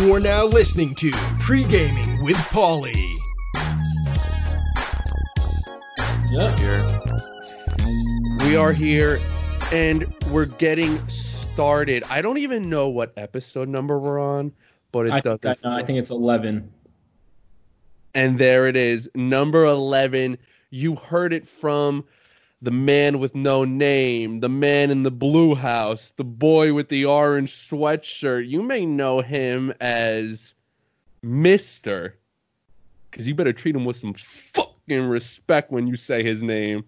You're now listening to Pre-Gaming with Paulie. We are here and we're getting started. I don't even know what episode number we're on, but it I doesn't. think, I, I think it's 11. And there it is, number 11. You heard it from the man with no name, the man in the blue house, the boy with the orange sweatshirt. You may know him as Mister, because you better treat him with some fucking respect when you say his name.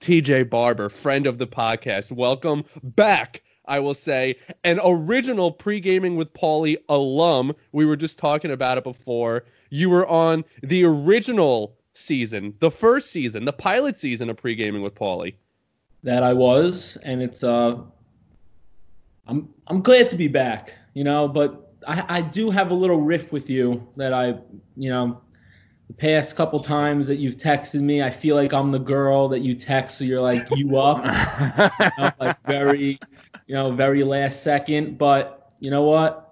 TJ Barber, friend of the podcast. Welcome back. I will say an original pre-gaming with Paulie alum. We were just talking about it before. You were on the original season, the first season, the pilot season of pre-gaming with Paulie. That I was, and it's uh, I'm I'm glad to be back, you know. But I I do have a little riff with you that I, you know, the past couple times that you've texted me, I feel like I'm the girl that you text, so you're like you up, you know, like very, you know, very last second. But you know what?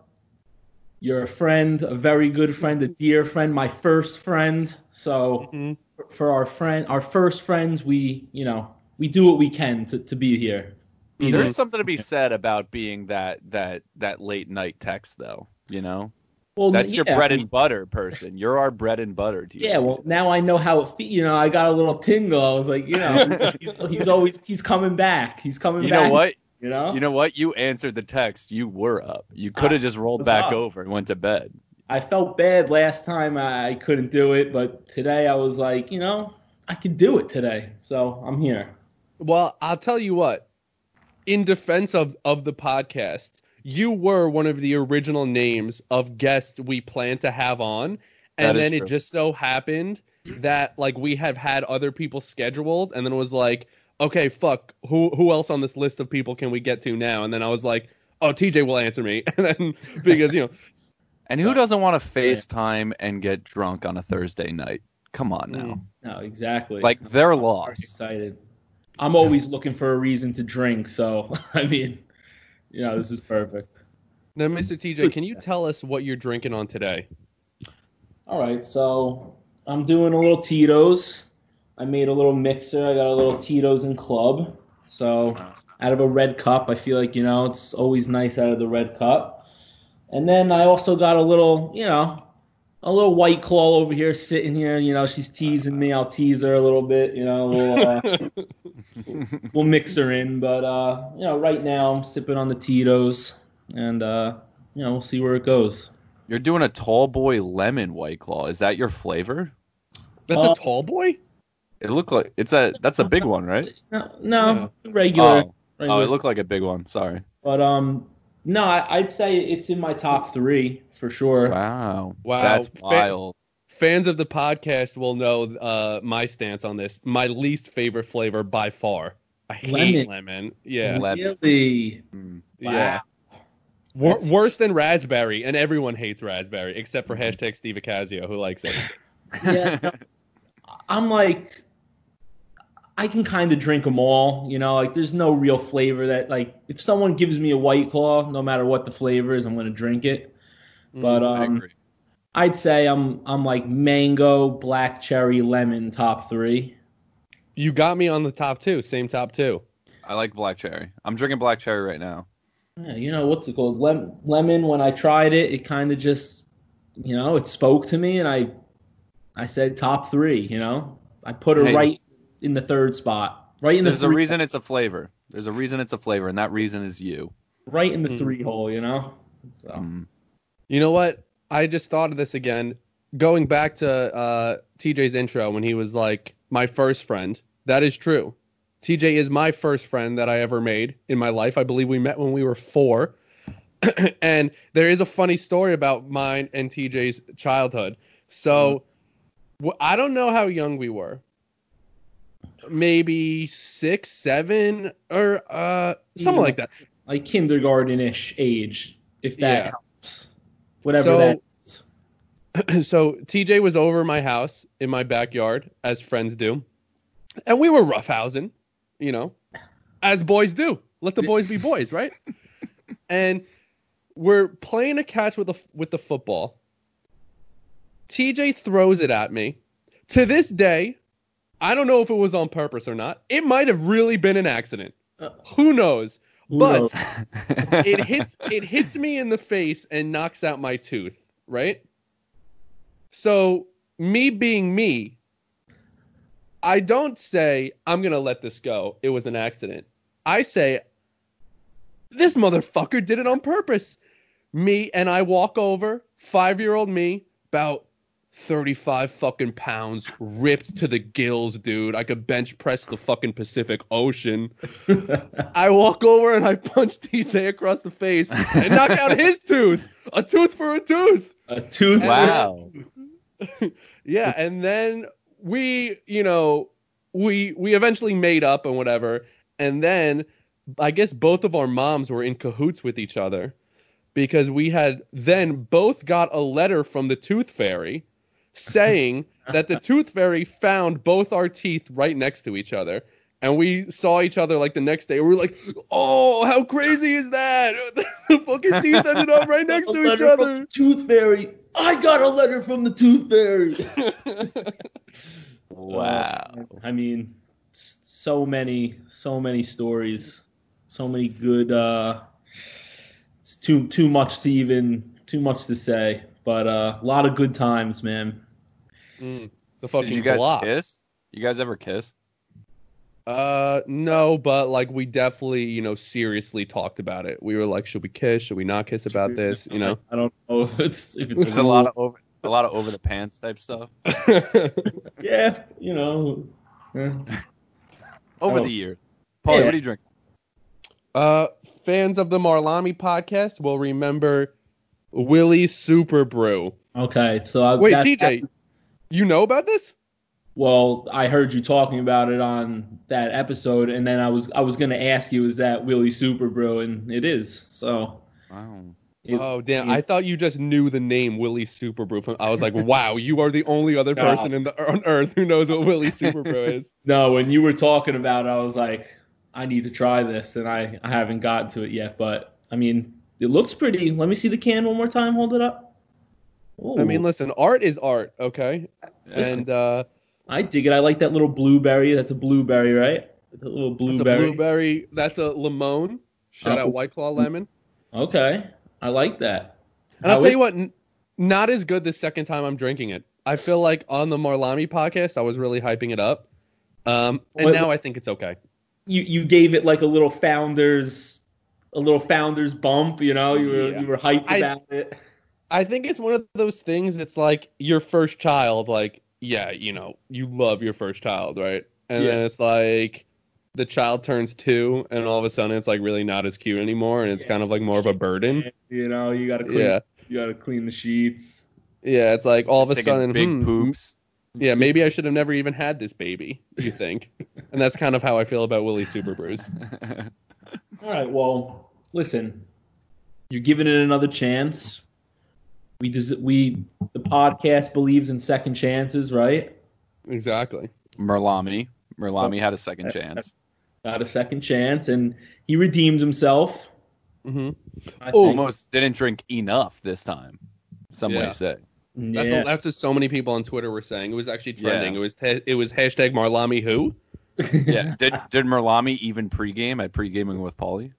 You're a friend, a very good friend, a dear friend, my first friend. So Mhm. for our friend, our first friends, we, you know, we do what we can to, to be here. Mhm. There's something to be said about being that that that late night text, though. You know, Well, that's your bread I and butter person. You're our bread and butter. TJ. Yeah, well, now I know how it feels. You know, I got a little tingle. I was like, you know, he's, he's always he's coming back. He's coming back. you back. know what? You know, You know what? You answered the text. You were up. You could have ah, just rolled back up? over and went to bed. I felt bad last time I couldn't do it, but today I was like, you know, I could do it today. So I'm here. Well, I'll tell you what. In defense of of the podcast, you were one of the original names of guests we planned to have on, and is then it just so happened that like we have had other people scheduled, and then it was like, okay, fuck, who who else on this list of people can we get to now? And then I was like, oh, TJ will answer me, and then because you know, And who doesn't want to FaceTime and get drunk on a Thursday night? Come on now. Mm. No, exactly. Like they're I'm lost. excited. I'm always looking for a reason to drink. So I mean, you know, this is perfect. now, Mr. TJ, can you tell us what you're drinking on today? All right, so I'm doing a little Tito's. I made a little mixer. I got a little Tito's and Club. So out of a red cup, I feel like you know it's always nice out of the red cup. And then I also got a little, you know, a little white claw over here sitting here. You know, she's teasing me. I'll tease her a little bit. You know, a little, uh, we'll mix her in. But uh, you know, right now I'm sipping on the Tito's, and uh, you know, we'll see where it goes. You're doing a tall boy lemon white claw. Is that your flavor? That's Uh, a tall boy. It looked like it's a that's a big one, right? No, no, regular. Oh, oh, it looked like a big one. Sorry. But um, no, I, I'd say it's in my top three for sure. Wow. Wow. That's Fa- wild. fans of the podcast will know uh, my stance on this. My least favorite flavor by far. I hate lemon. Lemon. Yeah, Lemon. Really? Mm. yeah. Wow. Wor- worse than raspberry, and everyone hates raspberry except for hashtag Steve Acasio, who likes it. Yeah. I'm like, I can kind of drink them all. You know, like there's no real flavor that like if someone gives me a white claw, no matter what the flavor is, I'm gonna drink it. But I um, agree. I'd say I'm I'm like mango, black cherry, lemon, top three. You got me on the top two, same top two. I like black cherry. I'm drinking black cherry right now. Yeah, you know what's it called? Lem- lemon. When I tried it, it kind of just, you know, it spoke to me, and I, I said top three. You know, I put it Hey. right in the third spot, right in the There's a three, reason it's a flavor. There's a reason it's a flavor, and that reason is you. right in the Mm. three hole. You know. So Mm. You know what? I just thought of this again. Going back to uh, TJ's intro when he was like, my first friend. That is true. TJ is my first friend that I ever made in my life. I believe we met when we were four. and there is a funny story about mine and TJ's childhood. So I don't know how young we were. Maybe six, seven, or uh, something Yeah. like that. like kindergarten-ish age, if that Yeah. helps. Whatever So- that is. so TJ was over my house in my backyard, as friends do, and we were roughhousing, you know, as boys do. Let the boys be boys, right? and we're playing a catch with the with the football. TJ throws it at me. To this day, I don't know if it was on purpose or not. It might have really been an accident. Uh, Who knows? Who but knows? it hits it hits me in the face and knocks out my tooth, right? So, me being me, I don't say I'm going to let this go. It was an accident. I say this motherfucker did it on purpose. Me and I walk over, 5-year-old me, about 35 fucking pounds, ripped to the gills, dude. I could bench press the fucking Pacific Ocean. I walk over and I punch TJ across the face and knock out his tooth. A tooth for a tooth. a tooth. wow. Yeah, and then we, you know, we we eventually made up and whatever. And then I guess both of our moms were in cahoots with each other because we had then both got a letter from the tooth fairy saying that the tooth fairy found both our teeth right next to each other. And we saw each other like the next day. We were like, "Oh, how crazy is that? the fucking teeth ended up right next to each other." Tooth fairy. I got a letter from the tooth fairy. Wow. Uh, I mean, so many, so many stories, so many good. uh It's too too much to even too much to say, but uh, a lot of good times, man. Mm, the fucking Did you guys block. kiss? You guys ever kiss? Uh, no, but like we definitely, you know, seriously talked about it. We were like, should we kiss? Should we not kiss about this? You know. I don't know if it's if it's There's a lot of over a lot of over the pants type stuff yeah, you know. eh. over Oh. the years. Paulie, Yeah. what do you drink? uh, fans of the Marlami podcast will remember Willie Super Brew. Okay, so I, Wait, that- TJ, you know about this? Well, I heard you talking about it on that episode, and then I was I was gonna ask you, is that Willie Super Brew? And it is. So. Wow. it- oh damn! it- I thought you just knew the name Willie Super Brew. I was like, wow, you are the only other person in the, on Earth who knows what Willie Super Brew is. No, when you were talking about it, I was like, I need to try this, and I, I haven't gotten to it yet. But I mean, it looks pretty. Let me see the can one more time. Hold it up. I mean, listen, art is art, okay? Listen. And uh, I dig it. I like that little blueberry. That's a blueberry, right? The little It's a blueberry. blueberry. That's a lemon. Shout Oh. out White Claw lemon. Okay, I like that. And I'll tell is- you what, n- not as good the second time I'm drinking it. I feel like on the Marlami podcast, I was really hyping it up. Um, and What- now I think it's okay. You you gave it like a little founders, a little founders bump. You know, you were Yeah. you were hyped I- about it. I think it's one of those things. It's like your first child. Like, yeah, you know, you love your first child, right? And then Yeah. it's like the child turns two, and all of a sudden it's like really not as cute anymore, and it's Yeah, kind of like more of a burden. You know, you gotta clean. Yeah, You gotta clean the sheets. yeah. It's like all of a Taking sudden, big hmm, poops. Yeah, maybe I should have never even had this baby. You think? and that's kind of how I feel about Willie Super Brews. All right. Well, listen, you're giving it another chance. We des- we the podcast believes in second chances, right? Exactly. Merlami. Merlami had a second chance. Got a second chance, and he redeemed himself. hmm I Oh. Almost didn't drink enough this time. Some Yeah. may say. That's yeah. that's what so many people on Twitter were saying. It was actually trending. Yeah. It was ha- it was hashtag Marlami who. Yeah. did did Merlami even pregame at pregaming with Paulie?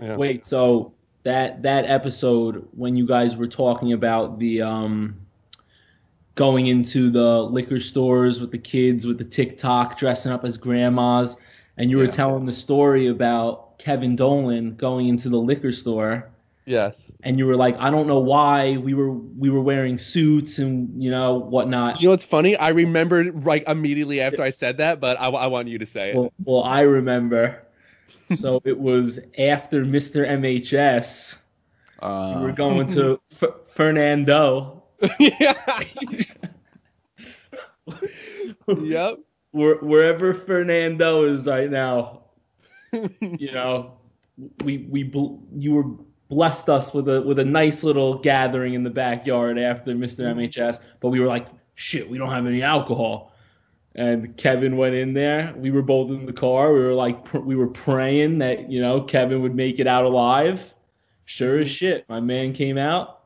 Yeah. Wait, so that that episode when you guys were talking about the um going into the liquor stores with the kids with the TikTok dressing up as grandmas and you were Yeah. telling the story about Kevin Dolan going into the liquor store Yes. and you were like I don't know why we were we were wearing suits and you know whatnot. You know what's funny? I remembered right immediately after I said that, but I, I want you to say it. Well, well I remember. So it was after Mr. MHS. Uh, we were going to F- Fernando. yeah. yep. Where, wherever Fernando is right now, you know, we we you were blessed us with a with a nice little gathering in the backyard after Mr. MHS, but we were like, shit, we don't have any alcohol. And Kevin went in there. We were both in the car. We were like, pr- we were praying that you know Kevin would make it out alive. Sure as shit, my man came out.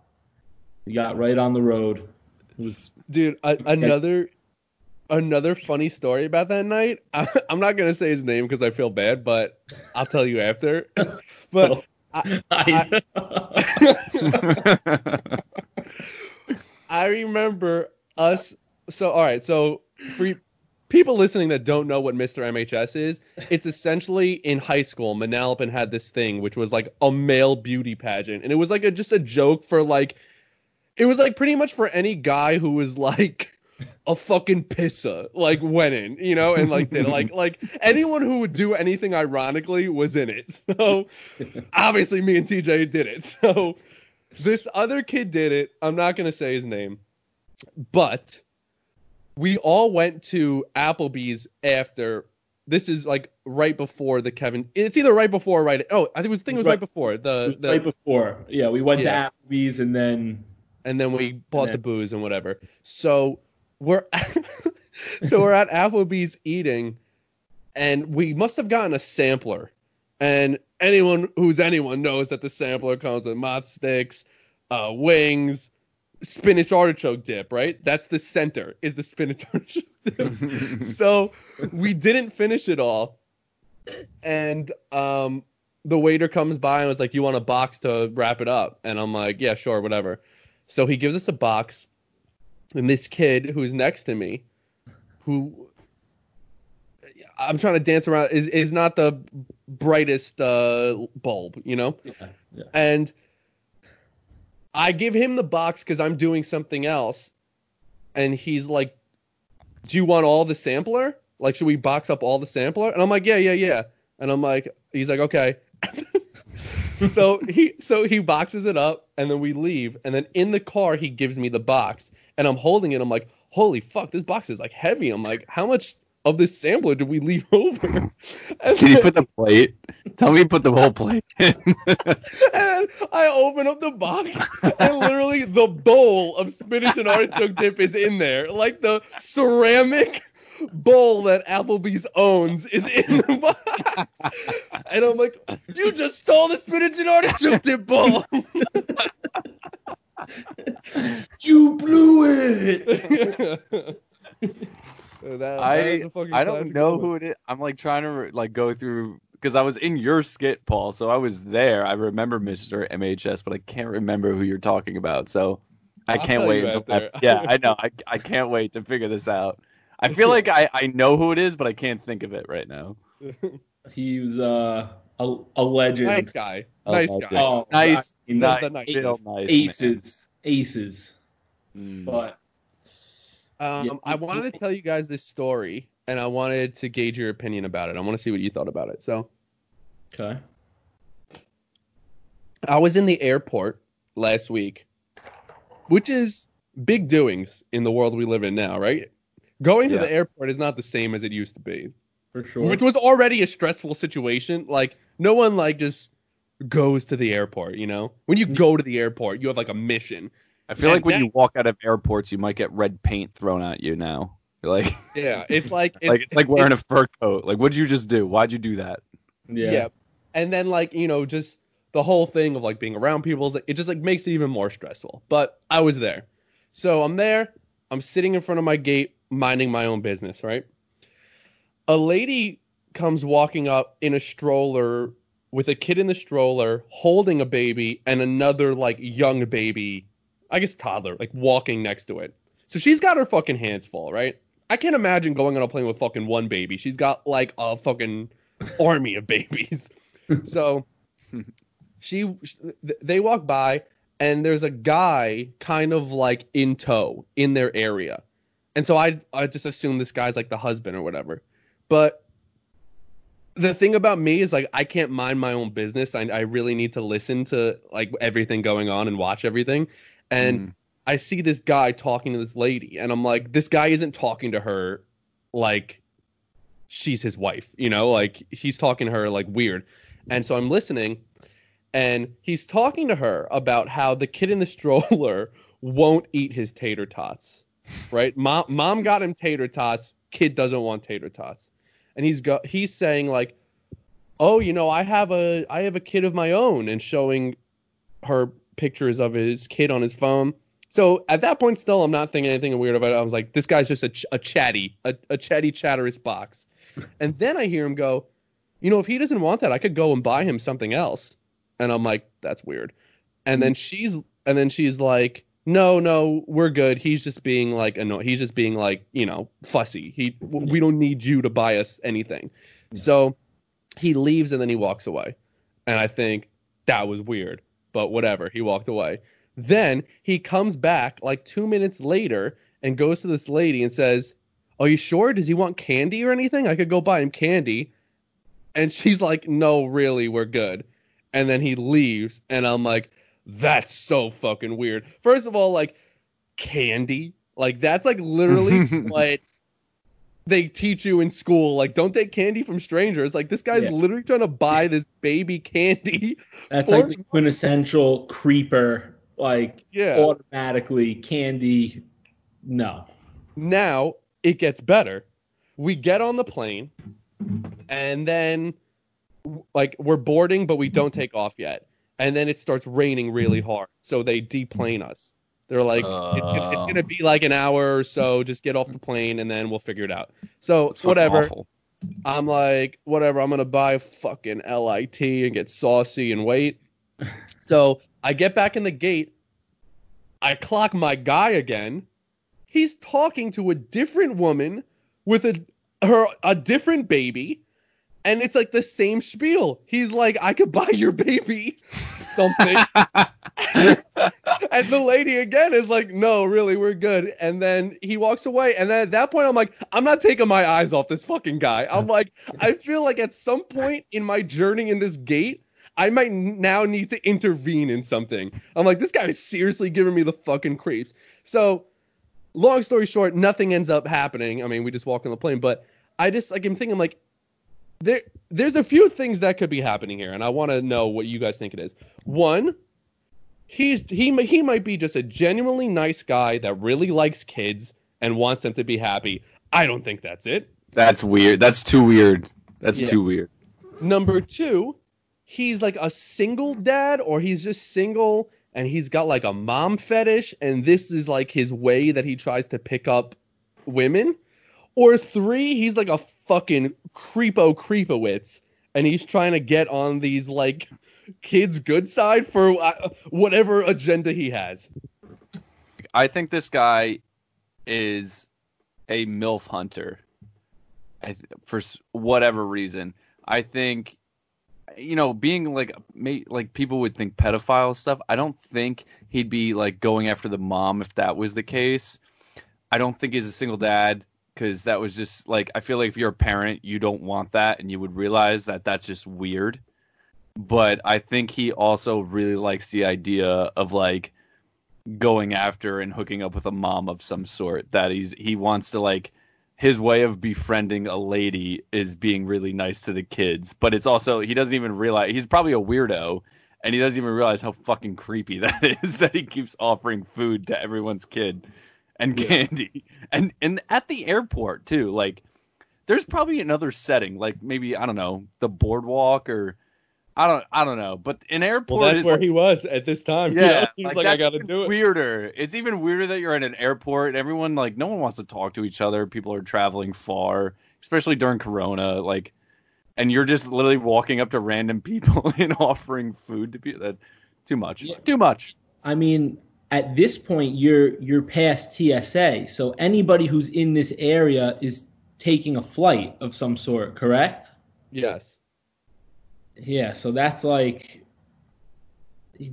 He got right on the road. It was Dude, a, another another funny story about that night. I, I'm not gonna say his name because I feel bad, but I'll tell you after. but oh, I, I, I remember us. So, all right. So, you- people listening that don't know what Mr. MHS is, it's essentially in high school, Manalapan had this thing which was like a male beauty pageant, and it was like a, just a joke for like, it was like pretty much for any guy who was like a fucking pisser, like went in, you know, and like did like like anyone who would do anything ironically was in it. So obviously, me and TJ did it. So this other kid did it. I'm not gonna say his name, but we all went to Applebee's after. This is like right before the Kevin. It's either right before or right. Oh, I think it was. Think it was right, Right. before the, the right before. Yeah, we went Yeah. to Applebee's and then and then we bought then- the booze and whatever. So we're so we're at Applebee's eating, and we must have gotten a sampler. And anyone who's anyone knows that the sampler comes with mott sticks, uh, wings, spinach artichoke dip. Right, that's the center is the spinach artichoke dip. so we didn't finish it all, and um, the waiter comes by and was like, "You want a box to wrap it up?" And I'm like, "Yeah, sure, whatever." So he gives us a box, and this kid who's next to me, who I'm trying to dance around, is is not the brightest uh, bulb, you know. yeah, yeah. And I give him the box because I'm doing something else, and he's like, "Do you want all the sampler? Like, should we box up all the sampler?" And I'm like, "Yeah, yeah, yeah." And I'm like, he's like, "Okay." so he so he boxes it up and then we leave and then in the car he gives me the box and I'm holding it I'm like holy fuck this box is like heavy I'm like how much of this sampler did we leave over and, Did he put the plate? Tell me he put the whole plate in. and I open up the box and literally the bowl of spinach and artichoke dip is in there like the ceramic bowl that Applebee's owns is in the box and I'm like you just stole the spinach and artichoke dip bowl You blew it. That- that I is a fucking I don't know moment. who it is. I'm like trying to like go through because I was in your skit, Paul. So I was there. I remember Mr. MHS, but I can't remember who you're talking about. So I I'll can't wait until after. that- yeah, I know. I I can't wait to figure this out. I feel like I I know who it is, but I can't think of it right now. He was uh, a, a legend. nice guy Oh, nice okay. guy Oh, Nice, I mean, nice, the nicest. real nice, man. aces, aces. Mm. But Um. I wanted to tell you guys this story, and I wanted to gauge your opinion about it. I want to see what you thought about it. So, okay, I was in the airport last week, which is big doings in the world we live in now, right? Going to Yeah. the airport is not the same as it used to be, for sure. which was already a stressful situation. Like, no one like just goes to the airport, you know? When you go to the airport, you have like a mission. I feel And like when that- you walk out of airports, you might get red paint thrown at you now. You're like, Yeah, it's like like it's like wearing a fur coat. Like, what'd you just do? Why'd you do that? yeah. And then like, you know, just the whole thing of like being around people, is, like, it just like makes it even more stressful. But I was there. So I'm there, I'm sitting in front of my gate, minding my own business, right? A lady comes walking up in a stroller with a kid in the stroller, holding a baby, and another like young baby, I guess toddler, like walking next to it. So she's got her fucking hands full, right? I can't imagine going on a plane with fucking one baby. She's got like a fucking army of babies. so she they walk by and there's a guy kind of like in tow in their area. And so I I just assume this guy's like the husband or whatever. But the thing about me is like I can't mind my own business. I I really need to listen to like everything going on and watch everything. And Mm. I see this guy talking to this lady, and I'm like, this guy isn't talking to her like she's his wife, you know, like he's talking to her like weird. And so I'm listening, and he's talking to her about how the kid in the stroller won't eat his tater tots. Right? Mom mom got him tater tots, kid doesn't want tater tots. And he's got he's saying like, "Oh, you know, I have a I have a kid of my own," and showing her pictures of his kid on his phone. So at that point, still, I'm not thinking anything weird about it. I was like, this guy's just a, ch- a chatty, a, a chatty chatterous box. And then I hear him go, you know, if he doesn't want that, I could go and buy him something else. And I'm like, that's weird. And then hmm. she's, and then she's like, no, no, we're good. He's just being like, annoying. He's just being like, you know, fussy. He, we hmm. don't need you to buy us anything. Yeah. So he leaves and then he walks away. And I think that was weird, but whatever. He walked away. Then he comes back like two minutes later and goes to this lady and says, Are you sure? Does he want candy or anything? I could go buy him candy. And she's like, No, really, we're good. And then he leaves, and I'm like, That's so fucking weird. First of all, like, candy? Like, that's like literally what they teach you in school. Like, don't take candy from strangers. Like, this guy's Yeah. literally trying to buy this baby candy. That's like the quintessential creeper. Like Yeah. automatically candy. No. now it gets better. We get on the plane, and then like we're boarding, but we don't take off yet. And then it starts raining really hard, so they deplane us. They're like, it's gonna, it's Oh. gonna be like an hour or so. Just get off the plane, and then we'll figure it out. So whatever. awful. I'm like, whatever. I'm gonna buy fucking lit and get saucy and wait. so I get back in the gate. I clock my guy again. He's talking to a different woman with a her a different baby, and it's like the same spiel. He's like, I could buy your baby something. and the lady again is like, no, really, we're good. And then he walks away. And then at that point, I'm like, I'm not taking my eyes off this fucking guy. I'm like, I feel like at some point in my journey in this gate, I might now need to intervene in something. I'm like, this guy is seriously giving me the fucking creeps. So, long story short, nothing ends up happening. I mean, we just walk on the plane, but I just like I'm thinking like there there's a few things that could be happening here, and I want to know what you guys think it is. One, he's he he might be just a genuinely nice guy that really likes kids and wants them to be happy. I don't think that's it. That's weird. That's too weird. That's Yeah. too weird. Number two, he's like a single dad, or he's just single and he's got like a mom fetish, and this is like his way that he tries to pick up women. Or three, he's like a fucking creepo creepowitz, and he's trying to get on these like kids' good side for uh, whatever agenda he has. I think this guy is a MILF hunter. Th- for whatever reason. I think you know, being like like people would think pedophile stuff. I don't think he'd be like going after the mom if that was the case. I don't think he's a single dad because that was just like I feel like if you're a parent, you don't want that, and you would realize that that's just weird. But I think he also really likes the idea of like going after and hooking up with a mom of some sort. That he's he wants to like his way of befriending a lady is being really nice to the kids, but it's also he doesn't even realize he's probably a weirdo and he doesn't even realize how fucking creepy that is that he keeps offering food to everyone's kid and Yeah. candy. And and at the airport too, like there's probably another setting, like maybe I don't know, the boardwalk or I don't I don't know, but an airport Well, that's is where like- he was at this time. you yeah, know? he's like, I got to do it. Weirder. It's even weirder that you're at an airport and everyone like no one wants to talk to each other. People are traveling far, especially during Corona. Like, and you're just literally walking up to random people and offering food to people. That too much. Yeah. Too much. I mean, at this point, you're you're past TSA, so anybody who's in this area is taking a flight of some sort, correct? Yes. Yeah, so that's like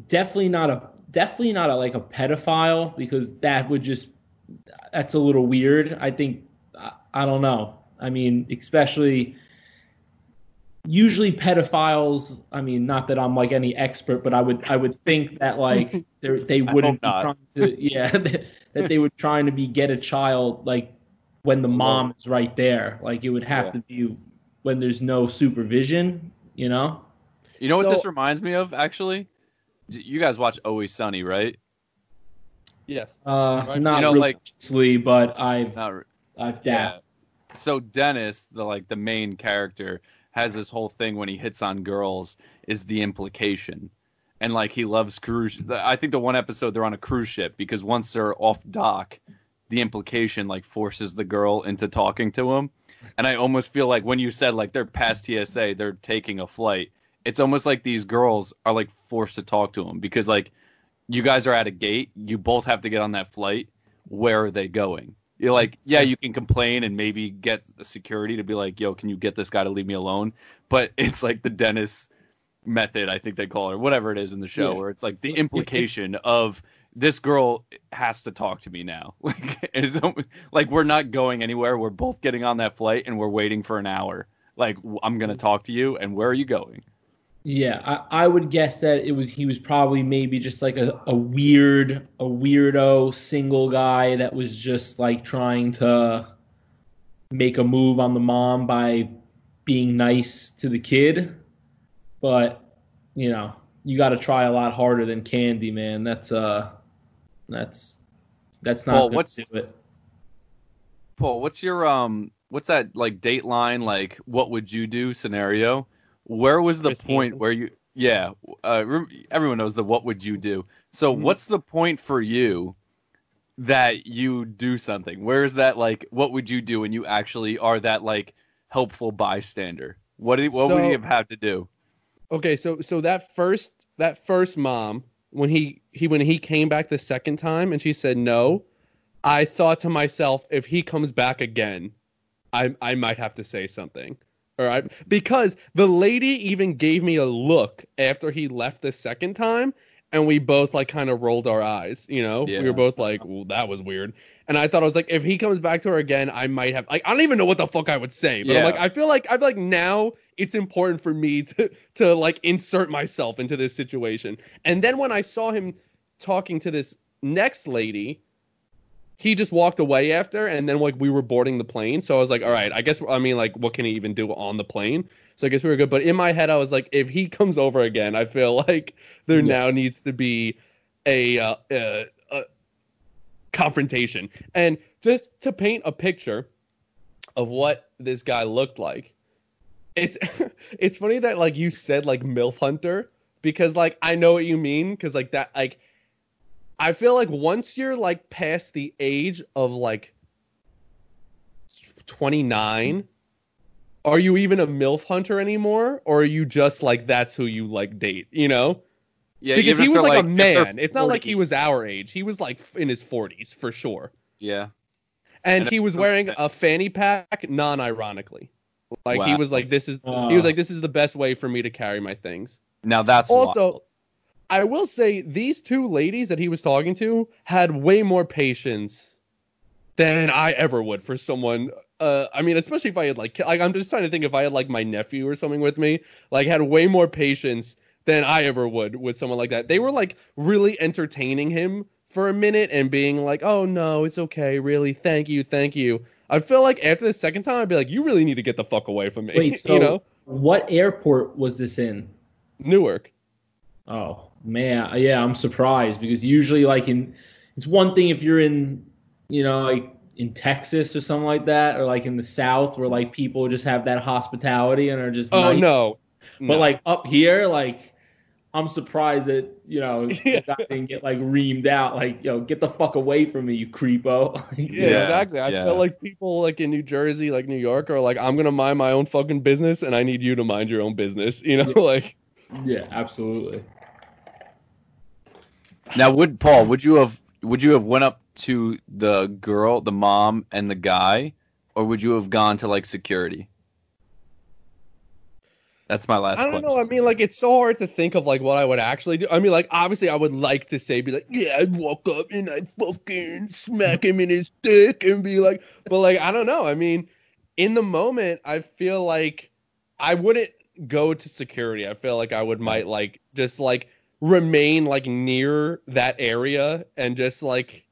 definitely not a definitely not a like a pedophile because that would just that's a little weird. I think I, I don't know. I mean, especially usually pedophiles. I mean, not that I'm like any expert, but I would I would think that like they they wouldn't be trying to yeah that they were trying to be get a child like when the mom is right there. Like it would have Yeah. to be when there's no supervision. You know. You know what this reminds me of? Actually, you guys watch Always Sunny, right? Yes. Uh, Right, not you know, like- but I've Not re- I've yeah. So Dennis, the like the main character, has this whole thing when he hits on girls is the implication, and like he loves cruise. I think the one episode they're on a cruise ship because once they're off dock, the implication like forces the girl into talking to him, and I almost feel like when you said like they're past TSA, they're taking a flight. It's almost like these girls are like forced to talk to him because like you guys are at a gate, you both have to get on that flight. Where are they going? You're like, yeah, you can complain and maybe get the security to be like, yo, can you get this guy to leave me alone? But it's like the Dennis method, I think they call it, or whatever it is in the show, Yeah. where it's like the implication of this girl has to talk to me now. Like, it's like we're not going anywhere. We're both getting on that flight and we're waiting for an hour. Like, I'm gonna talk to you, and where are you going? Yeah, I, I would guess that it was he was probably maybe just like a, a weird a weirdo single guy that was just like trying to make a move on the mom by being nice to the kid. But, you know, you got to try a lot harder than Candy, man. That's uh that's that's not gonna what's- do it. Paul, what's your um, what's that like Dateline like? What would you do scenario? Where was the Chris point Hansen. where you? Yeah, uh, everyone knows the what would you do. So Mhm. what's the point for you that you do something? Where is that like? What would you do when you actually are that like helpful bystander? What did what would you have had to do? Okay, so so that first that first mom when he he when he came back the second time and she said no, I thought to myself if he comes back again, I I might have to say something. All right, because the lady even gave me a look after he left the second time and we both like kind of rolled our eyes, you know? Yeah. We were both like, well, that was weird. And I thought I was like, if he comes back to her again, I might have like I don't even know what the fuck I would say. But I'm like, I feel like I feel like now it's important for me to to like insert myself into this situation. And then when I saw him talking to this next lady, he just walked away after and then like we were boarding the plane. So I was like, all right, I guess I mean like what can he even do on the plane? So I guess we were good. But in my head I was like, if he comes over again, I feel like there Yeah. now needs to be a uh, uh, uh, confrontation. And just to paint a picture of what this guy looked like, it's it's funny that like you said like MILF Hunter because like I know what you mean because like that like I feel like once you're like past the age of like 29 are you even a MILF hunter anymore or are you just like that's who you like date, you know? Yeah, because he was they're, like, a man. It's not like he was our age. He was like in his 40s for sure. Yeah, And, And he was wearing a fanny pack non-ironically. Like he was like this is he Uh. was like this is the best way for me to carry my things. now that's Also, wild. I will say these two ladies that he was talking to had way more patience than I ever would for someone. Uh, I mean, especially if I had like, like, I'm just trying to think if I had like my nephew or something with me, like, had way more patience than I ever would with someone like that. They were like really entertaining him for a minute and being like, "Oh no, it's okay, really, thank you, thank you." I feel like after the second time, I'd be like, "You really need to get the fuck away from me." Wait, so you know, what airport was this in? Newark. Oh man, yeah, I'm surprised because usually, like in, it's one thing if you're in, you know, like in Texas or something like that, or like in the South where like people just have that hospitality and are just. Oh nice. no, But No. like up here, like I'm surprised that you know Yeah. the didn't get like reamed out. Like, yo, get the fuck away from me, you creepo. Yeah, Yeah, exactly. I yeah. feel like people like in New Jersey, like New York, are like, I'm gonna mind my own fucking business, and I need you to mind your own business. You know, Yeah. like yeah, absolutely. Now, would Paul? Would you have? Would you have went up to the girl, the mom, and the guy, or would you have gone to like security? That's my last I don't question. know. I mean, like it's so hard to think of like what I would actually do. I mean, like obviously, I would like to say, be like, yeah, I'd walk up and I'd fucking smack him in his dick and be like, but like I don't know. I mean, in the moment, I feel like I wouldn't go to security. I feel like I would might like just like remain like near that area and just like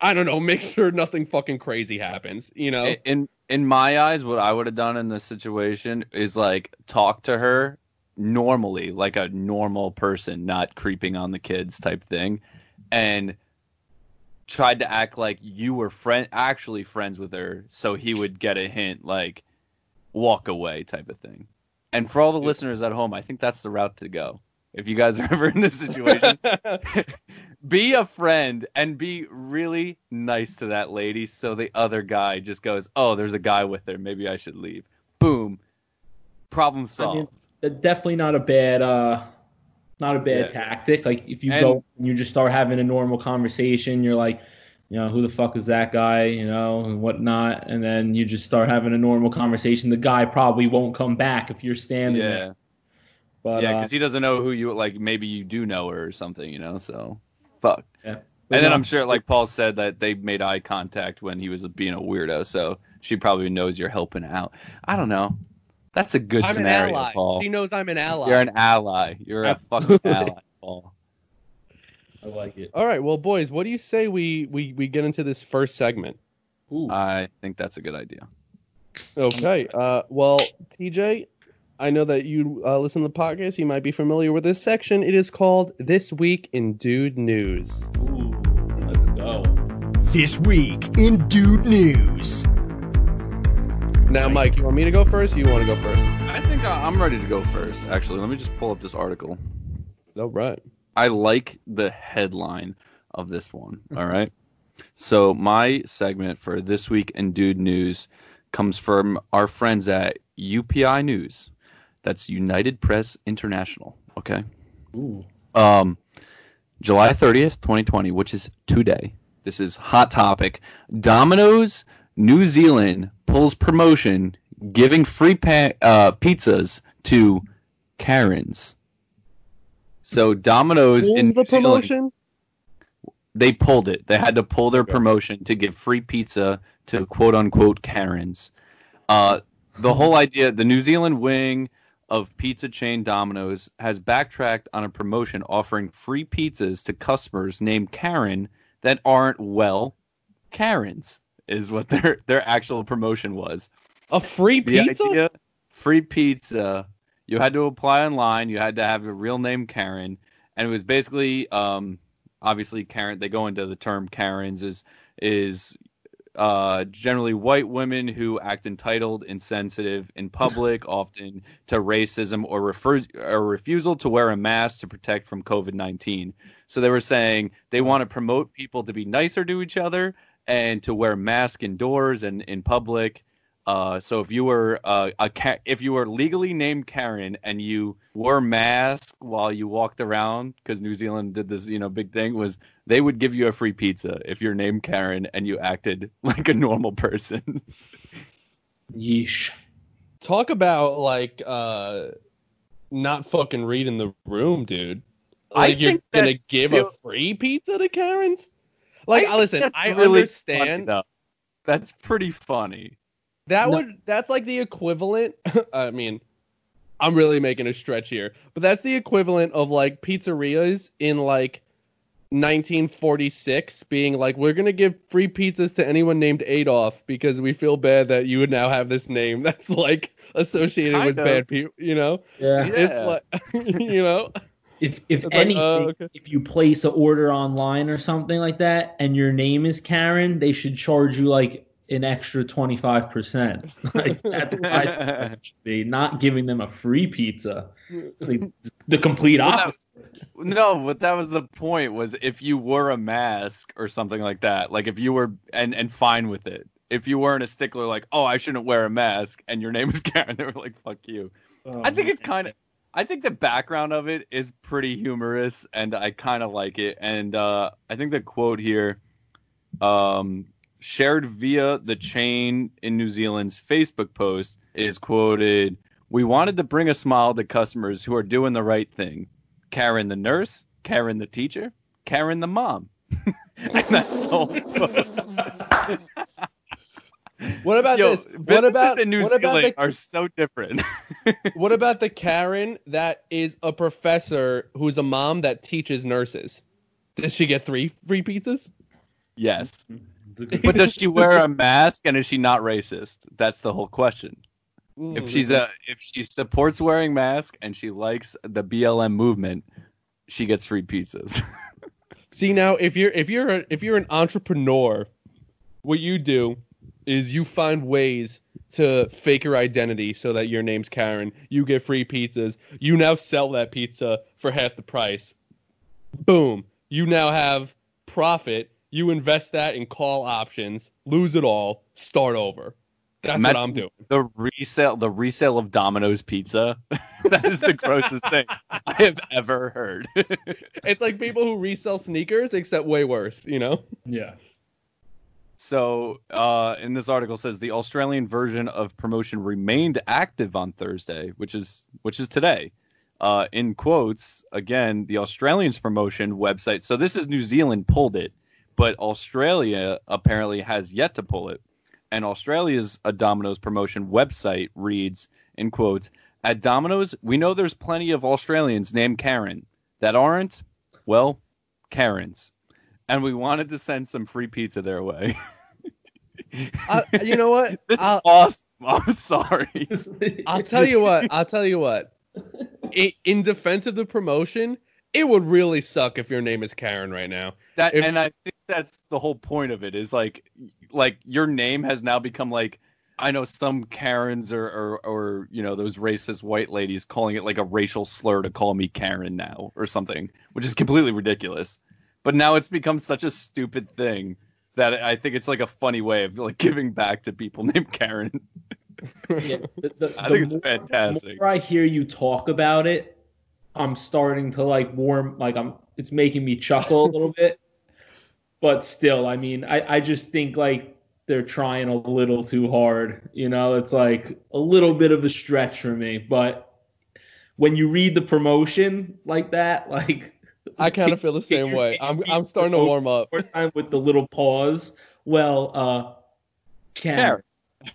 I don't know, make sure nothing fucking crazy happens. You know? In in my eyes, what I would have done in this situation is like talk to her normally, like a normal person, not creeping on the kids type thing, and tried to act like you were friend actually friends with her, so he would get a hint like walk away type of thing. And for all the listeners at home, I think that's the route to go. If you guys are ever in this situation, be a friend and be really nice to that lady so the other guy just goes, "Oh, there's a guy with her. Maybe I should leave." Boom. Problem I solved. mean, uh, definitely not a bad uh not a bad Yeah. tactic. Like if you And- go and you just start having a normal conversation, you're like, you know, who the fuck is that guy, you know, and whatnot, and then you just start having a normal conversation. The guy probably won't come back if you're standing yeah. there. But yeah, uh, because he doesn't know who you like. Maybe you do know her or something, you know. So, fuck. yeah. And then no, I'm sure, like Paul said, that they made eye contact when he was being a weirdo. So she probably knows you're helping out. I don't know. That's a good I'm an scenario, ally. Paul. She knows I'm an ally. You're an ally. You're a fucking Absolutely. ally, Paul. I like it. All right, well, boys, what do you say we we we get into this first segment? Ooh. I think that's a good idea. Okay. Uh, well, TJ, I know that you uh, listen to the podcast. You might be familiar with this section. It is called "This Week in Dude News." Ooh, let's go. This week in Dude News. Now, Mike, you want me to go first? Or you want to go first? I think I- I'm ready to go first. Actually, let me just pull up this article. All right. I like the headline of this one. All right. So my segment for this week in Dude News comes from our friends at UPI News. That's United Press International. Okay. Ooh. Um, July 30th, 2020, which is today. This is hot topic. Domino's New Zealand pulls promotion giving free pa- uh, pizzas to Karens. So Domino's Pulls in the New Zealand, promotion. they pulled it. They had to pull their promotion to give free pizza to quote unquote Karens. Uh, the whole idea, the New Zealand wing of pizza chain Domino's has backtracked on a promotion offering free pizzas to customers named Karen that aren't well Karens is what their their actual promotion was. A free pizza? idea, free pizza. You had to apply online. You had to have a real name Karen, and it was basically, um, obviously Karen. They go into the term Karens is is uh, generally white women who act entitled, insensitive in public, often to racism or refer or refusal to wear a mask to protect from COVID nineteen. So they were saying they want to promote people to be nicer to each other and to wear masks indoors and in public. Uh, so if you were uh, a if you were legally named Karen and you wore mask while you walked around, because New Zealand did this, you know, big thing was they would give you a free pizza if you're named Karen and you acted like a normal person. Yeesh. Talk about like uh not fucking reading the room, dude. I Like you're think gonna give so- a free pizza to Karens? Like, think listen, I really understand. That's pretty funny. That No. would that's like the equivalent. I mean, I'm really making a stretch here, but that's the equivalent of like pizzerias in like 1946 being like, we're gonna give free pizzas to anyone named Adolf because we feel bad that you would now have this name that's like associated Kind with of. bad people. You know, Yeah. Yeah. it's like you know. If if It's like, anything, uh, okay. if you place an order online or something like that, and your name is Karen, they should charge you like an extra twenty five percent. Like that's what I think it should be not giving them a free pizza. Like, the complete Well, opposite. No, but that was the point. Was if you wore a mask or something like that, like if you were and and fine with it. If you weren't a stickler, like oh I shouldn't wear a mask, and your name was Karen, they were like fuck you. Oh, I think it's kind of. I think the background of it is pretty humorous, and I kind of like it. And uh, I think the quote here, um, shared via the chain in New Zealand's Facebook post, is quoted: "We wanted to bring a smile to customers who are doing the right thing. Karen the nurse, Karen the teacher, Karen the mom." and that's the whole. What about Yo, this? What about in New what about Zealand the are so different. what about the Karen that is a professor who's a mom that teaches nurses? Does she get three free pizzas? yes. Mm-hmm. It's a good- But does she wear a mask and is she not racist? That's the whole question. Mm. If she's a if she supports wearing mask and she likes the BLM movement, she gets free pizzas. See now, if you're if you're a, if you're an entrepreneur, what you do is you find ways to fake your identity so that your name's Karen. You get free pizzas. You now sell that pizza for half the price. Boom. You now have profit. You invest that in call options, lose it all, start over. That's Imagine what I'm doing. the resale the resale of Domino's pizza. that is the grossest thing I have ever heard. It's like people who resell sneakers, except way worse. You know. Yeah. So, uh, in this article says the Australian version of promotion remained active on Thursday, which is which is today. Uh, in quotes, again, the Australian's promotion website. So this is New Zealand pulled it, but Australia apparently has yet to pull it. And Australia's a Domino's promotion website reads, in quotes, at Domino's, we know there's plenty of Australians named Karen that aren't, well, Karens. And we wanted to send some free pizza their way. I, uh, you know what? This I'll, awesome. I'm sorry. I'll tell you what. I'll tell you what. In defense of the promotion, it would really suck if your name is Karen right now. That If- and I think that's the whole point of it is like like your name has now become like I know some Karens or, or or you know those racist white ladies calling it like a racial slur to call me Karen now or something, which is completely ridiculous. But now it's become such a stupid thing that I think it's like a funny way of like giving back to people named Karen. Yeah, the- the- I the think it's more- fantastic. The more I hear you talk about it, I'm starting to like warm. Like I'm, it's making me chuckle a little bit. But still, I mean, I, I just think like they're trying a little too hard. You know, it's like a little bit of a stretch for me. But when you read the promotion like that, like I kind of feel the same way. I'm I'm starting to warm up. time with the little pause. Well, uh, Karen.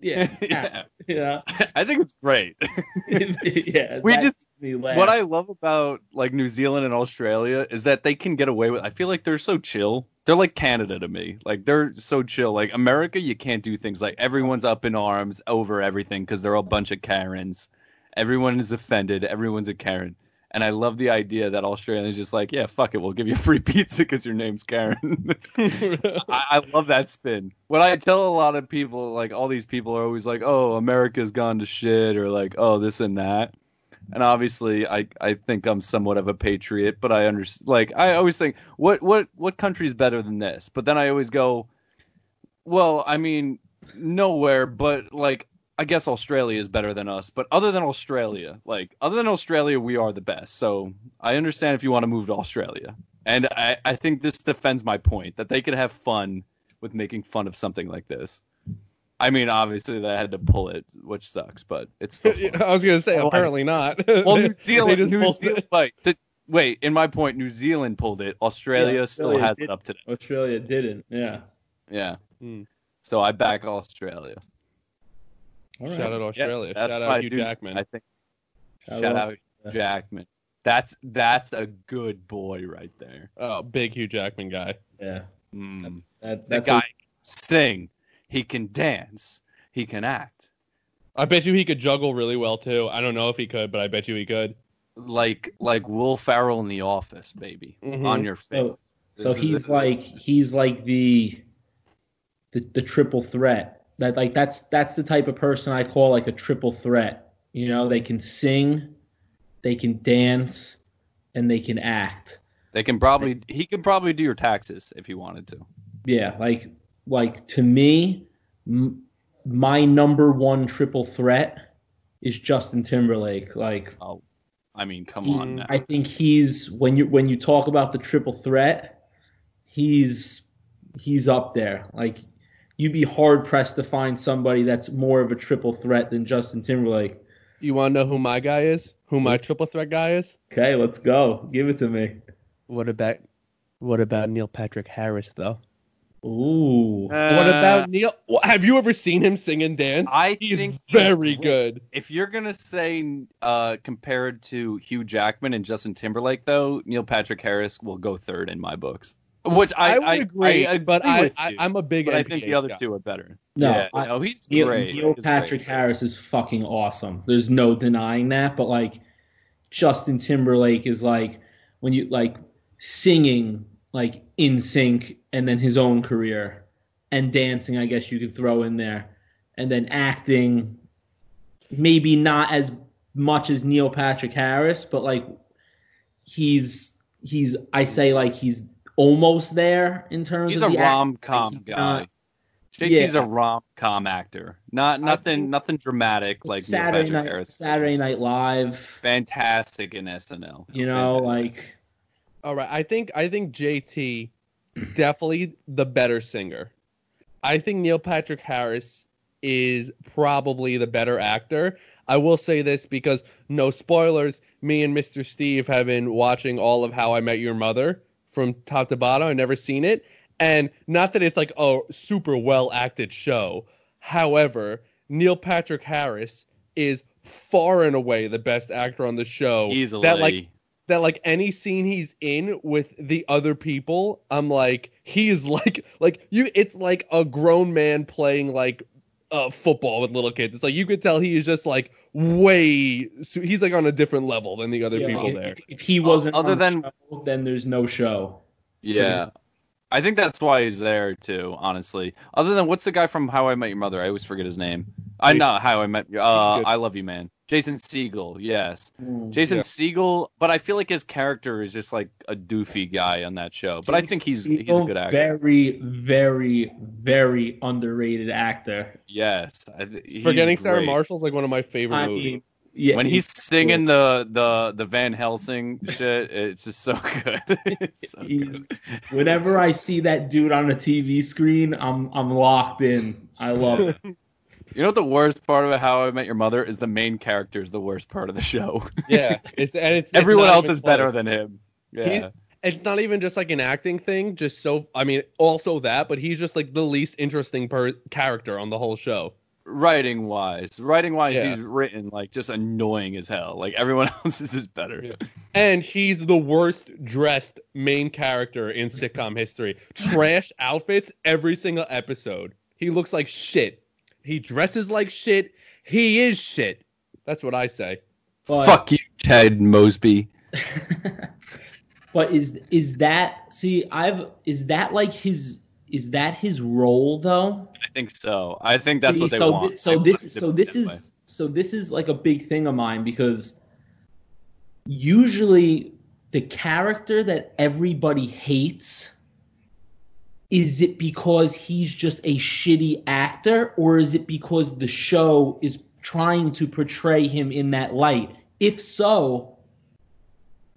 Yeah, yeah. yeah, I think it's great. yeah. We just- made me laugh. What I love about like New Zealand and Australia is that they can get away with. I feel like they're so chill. They're like Canada to me. Like they're so chill. Like America, you can't do things like everyone's up in arms over everything because they're a bunch of Karens. Everyone is offended. Everyone's a Karen. And I love the idea that Australians just like, yeah, fuck it, we'll give you free pizza because your name's Karen. I, I love that spin. When I tell a lot of people, like all these people are always like, "Oh, America's gone to shit," or like, "Oh, this and that." And obviously, I I think I'm somewhat of a patriot, but I understand. Like, I always think, what what what country is better than this? But then I always go, well, I mean, nowhere. But like, I guess Australia is better than us. But other than Australia, like other than Australia, we are the best. So I understand if you want to move to Australia. And I, I think this defends my point that they could have fun with making fun of something like this. I mean, obviously they had to pull it, which sucks, but it's still fun. I was gonna say Well, apparently not. well, They- New Zealand, they New pulled Zealand, it. wait, to- wait. In my point, New Zealand pulled it. Australia Yeah, still Australia has did. it up today. Australia didn't. Yeah. Yeah. Hmm. So I back Australia. All right. Shout out Australia. that's Shout my out Hugh dude. Jackman. I think. Shout Shout out. out Jackman. That's that's a good boy right there. Oh, big Hugh Jackman guy. Yeah. Mm. That, The that's guy can sing, he can dance, he can act. I bet you he could juggle really well too. I don't know if he could, but I bet you he could. Like like Will Ferrell in The Office, baby, Mhm. on your face. So, so he's like he's like the, the the triple threat. That like that's that's the type of person I call like a triple threat. You know, they can sing, they can dance, and they can act. They can probably he can probably do your taxes if he wanted to. Yeah, like like to me, m- my number one triple threat is Justin Timberlake. Like Oh, I mean, come he- on now. I think he's when you when you talk about the triple threat, he's he's up there. Like you'd be hard pressed to find somebody that's more of a triple threat than Justin Timberlake. You want to know who my guy is? Who my triple threat guy is? Okay, let's go. Give it to me. What about what about Neil Patrick Harris though? Ooh. what Uh, about Neil? Wh- Have you ever seen him sing and dance? I He's think very great. good. if you're gonna say uh, compared to Hugh Jackman and Justin Timberlake, though, Neil Patrick Harris will go third in my books. Which I, I, would I agree, I but I, I, I'm a big. but I think the other guy. two are better. No, yeah, I- no, he's Neil, great. Neil He's Patrick great. Harris is fucking awesome. There's no denying that. But like Justin Timberlake is like when you like singing like NSYNC and then his own career and dancing, I guess you could throw in there. And then acting, maybe not as much as Neil Patrick Harris, but like he's he's I say like he's almost there in terms He's of a rom com guy. Uh, not- JT's yeah. a rom com actor. Not nothing nothing dramatic like Neil Saturday Patrick night Harris. Saturday Night Live. Fantastic in SNL. You know, Fantastic. like All right, I think I think JT definitely the better singer. I think Neil Patrick Harris is probably the better actor. I will say this because no spoilers. Me and Mr. Steve have been watching all of How I Met Your Mother from top to bottom. I've never seen it, and not that it's like a super well acted show. However, Neil Patrick Harris is far and away the best actor on the show. easily. That like that like any scene he's in with the other people, I'm like he's like like you. It's like a grown man playing like uh, football with little kids. It's like you could tell he is just like way. So he's like on a different level than the other you know, people if, there. if he wasn't other on the than- show, then there's no show. yeah. I think that's why he's there too, honestly. Other than what's the guy from How I Met Your Mother? I always forget his name. I know How I Met you. uh. I Love You Man. Jason Segel, yes. Mm. Jason Yeah. Segel, but I feel like his character is just like a doofy guy on that show. But I think he's he's a good actor. Very, very, very underrated actor. Yes. I th- Forgetting Sarah great. Marshall's like one of my favorite I movies. mean, yeah, when he's singing the the the Van Helsing shit, it's just so good. It's so He's- good. whenever I see that dude on a TV screen, I'm I'm locked in. I love it. You know what the worst part about How I Met Your Mother is the main character is the worst part of the show. yeah, it's and it's it's Everyone else is better than him. Yeah. it's not even just like an acting thing just so i mean also that but he's just like the least interesting per character on the whole show Writing wise, writing wise, Yeah. he's written like just annoying as hell. Like everyone else is just better. Yeah. and he's the worst dressed main character in sitcom history trash outfits every single episode he looks like shit he dresses like shit he is shit that's what i say But, Fuck you, Ted Mosby. but is is that see? I've is that like his is that his role though? I think so. I think that's what they so want. thi- so They this it so this that way. is so this is like a big thing of mine because usually the character that everybody hates is it because he's just a shitty actor or is it because the show is trying to portray him in that light if so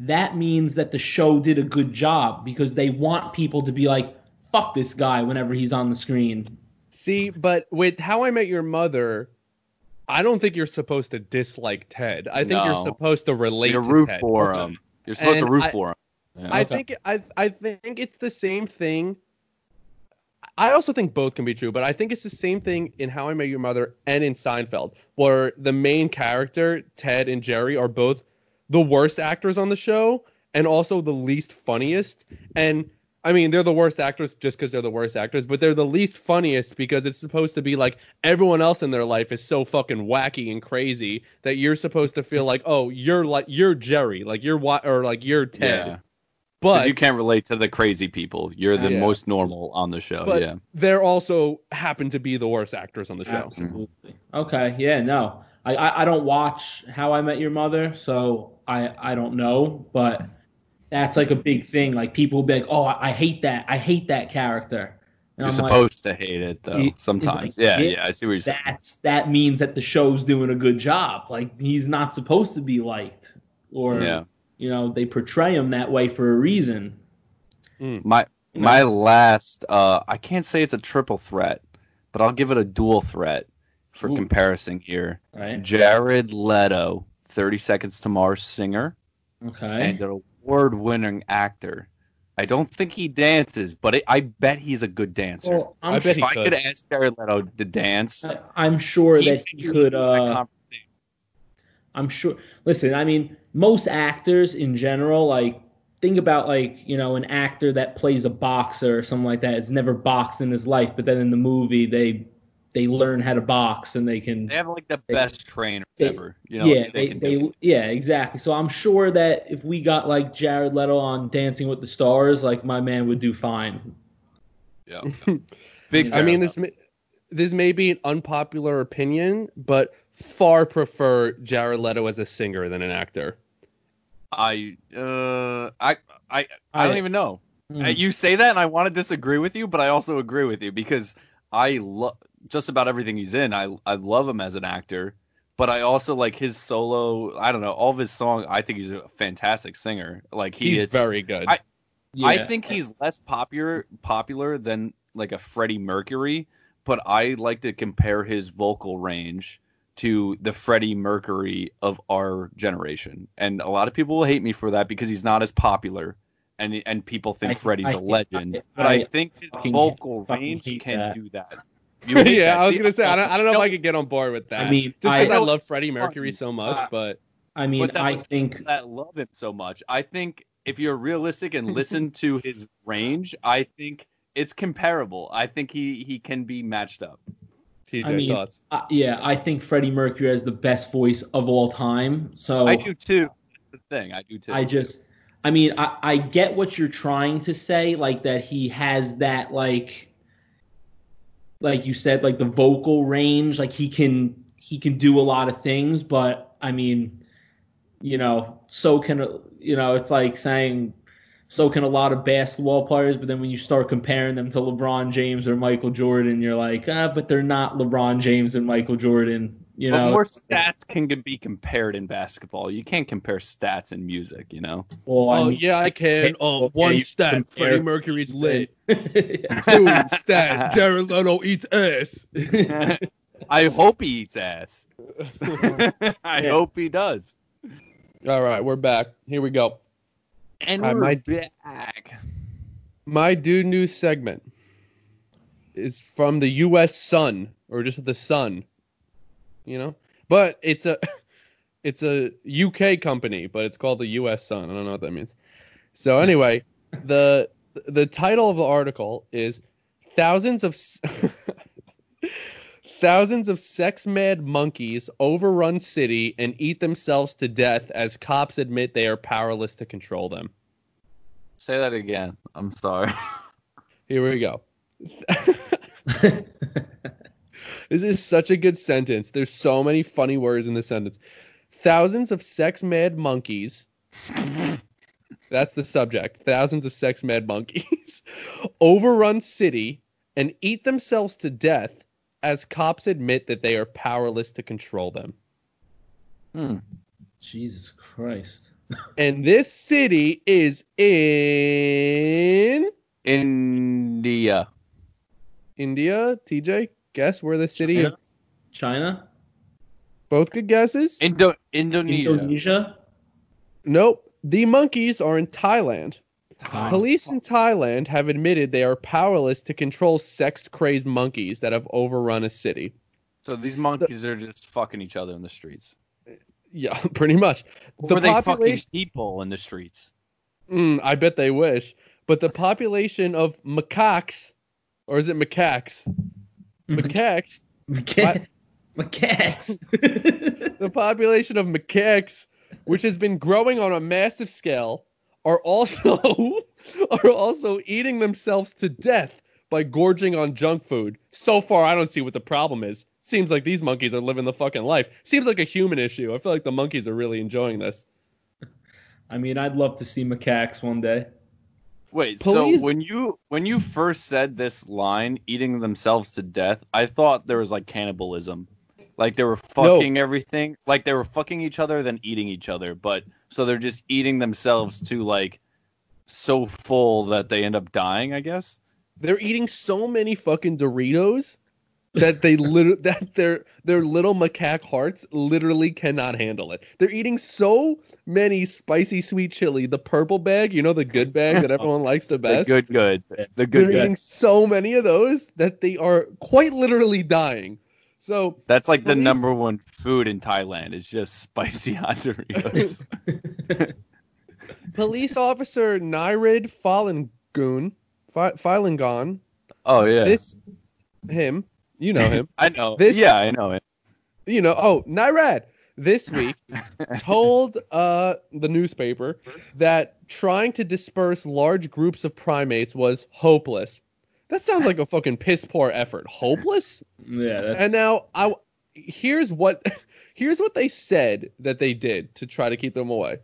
that means that the show did a good job because they want people to be like fuck this guy whenever he's on the screen see but with how i met your mother i don't think you're supposed to dislike ted i think you're supposed to relate You're to root ted. for Okay. him. You're supposed And to root I- for him. Yeah. I Okay. think I I think it's the same thing. I also think both can be true, but I think it's the same thing in How I Met Your Mother and in Seinfeld, where the main character Ted and Jerry are both the worst actors on the show and also the least funniest. And I mean, they're the worst actors just because they're the worst actors, but they're the least funniest because it's supposed to be like everyone else in their life is so fucking wacky and crazy that you're supposed to feel like, oh, you're like you're Jerry, like you're what or like you're Ted. Yeah. But you can't relate to the crazy people. You're the Yeah. most normal on the show. But yeah. they're also happen to be the worst actors on the show. Absolutely. Okay. Yeah. No. I, I I don't watch How I Met Your Mother, so I I don't know, but that's like a big thing. Like people will be like, "Oh, I, I hate that. I hate that character." And You're I'm like, supposed to hate it though. He- sometimes. like, yeah, yeah, yeah. I see what you're saying. that's that means that the show's doing a good job. Like he's not supposed to be liked, or Yeah. You know, they portray him that way for a reason. My You know? my last uh I can't say it's a triple threat, but I'll give it a dual threat for Ooh. comparison here. Right. Jared Leto, 30 Seconds to Mars singer Okay. and an award-winning actor. I don't think he dances, but it, I bet he's a good dancer. Well, I'm I bet if I he could could. ask Jared Leto to dance, I- I'm sure that he could. Uh. I'm sure. Listen, I mean, most actors in general, like think about like you know an actor that plays a boxer or something like that. It's never boxed in his life, but then in the movie they they learn how to box and they can They have like the They- best trainers they- ever. You know, yeah, they, they, they, yeah, exactly. So I'm sure that if we got like Jared Leto on Dancing with the Stars, like my man would do fine. Yeah. Big. I mean, this may, this may be an unpopular opinion, but far prefer Jared Leto as a singer than an actor. I uh I I I don't I- even know. Mm. You say that, and I want to disagree with you, but I also agree with you because I love just about everything he's in. I I love him as an actor, but I also like his solo. I don't know all of his song, I think he's a fantastic singer. Like he He's is very good. I- I think he's less popular popular than like a Freddie Mercury, but I like to compare his vocal range to the Freddie Mercury of our generation. And a lot of people will hate me for that because he's not as popular and and people think I- Freddie's I- a legend. I- but I, I think his vocal range can that. do that. Yeah, that. I was gonna say I don't, I don't know if I could get on board with that. I mean, just because I, I, love Freddie Mercury so much, but I mean, But I think that love him so much. I think if you're realistic and listen to his range, I think it's comparable. I think he he can be matched up. TJ I mean, thoughts. uh, yeah, I think Freddie Mercury has the best voice of all time. So I do too. That's the thing. I do too. I just, I mean, I, I get what you're trying to say, like that he has that, like, like you said, like the vocal range, like he can he can do a lot of things, but I mean, you know, so can you know, it's like saying so can a lot of basketball players, but then when you start comparing them to LeBron James or Michael Jordan, you're like, ah, but they're not LeBron James and Michael Jordan. You know, but more stats can be compared in basketball. You can't compare stats in music. You know. well, I oh mean- yeah, I can. Oh, Okay, one you stat: compare- Freddie Mercury's lit. Yeah. Two stat: Jared Leto eats ass. I hope he eats ass. I Yeah. hope he does. All right, we're back. Here we go. And we're might- back. My dude news segment is from the U.S. Sun or just the Sun, you know. But it's a it's a UK company, but it's called the U.S. Sun. I don't know what that means. So anyway, the the title of the article is thousands of thousands of sex mad monkeys overrun city and eat themselves to death as cops admit they are powerless to control them. Say that again. I'm sorry. Here we go. This is such a good sentence. There's so many funny words in this sentence. Thousands of sex mad monkeys. That's the subject. Thousands of sex mad monkeys overrun city and eat themselves to death as cops admit that they are powerless to control them. Hmm. Jesus Christ. And this city is in India. India. TJ, guess where the city China? is? China? Both good guesses? Indo- Indonesia. Indonesia? Nope. The monkeys are in Thailand. Thai- Police in Thailand have admitted they are powerless to control sex crazed monkeys that have overrun a city. So these monkeys are just fucking each other in the streets. Yeah, pretty much. Or The were they fucking population, people in the streets? Mm, I bet they wish. But the population of macaques, or is it macaques? Macaques. Maca- Macaques. the population of macaques, which has been growing on a massive scale, are also are also eating themselves to death by gorging on junk food. So far, I don't see what the problem is. Seems like these monkeys are living the fucking life. Seems like a human issue. I feel like the monkeys are really enjoying this. I mean, I'd love to see macaques one day. Wait, Police- so when you when you first said this line, eating themselves to death, I thought there was like cannibalism. Like they were fucking everything. Like they were fucking each other, then eating each other. But so they're just eating themselves to like so full that they end up dying, I guess. They're eating so many fucking Doritos that they lit- that their their little macaque hearts literally cannot handle it. They're eating so many spicy sweet chili, the purple bag, you know the good bag that everyone likes the The best. good good. The good bag. They're good. eating so many of those that they are quite literally dying. So That's like the Police- number one food in Thailand. It's just spicy hot Doritos. police officer Nyrid Falungun, Fi- Falungon, Oh yeah, this him, you know him, I know. this- yeah, I know it. you know, oh, Nyrad this week told uh the newspaper that trying to disperse large groups of primates was hopeless. That sounds like a fucking piss poor effort. Hopeless? Yeah, that's, And now I here's what here's what they said that they did to try to keep them away.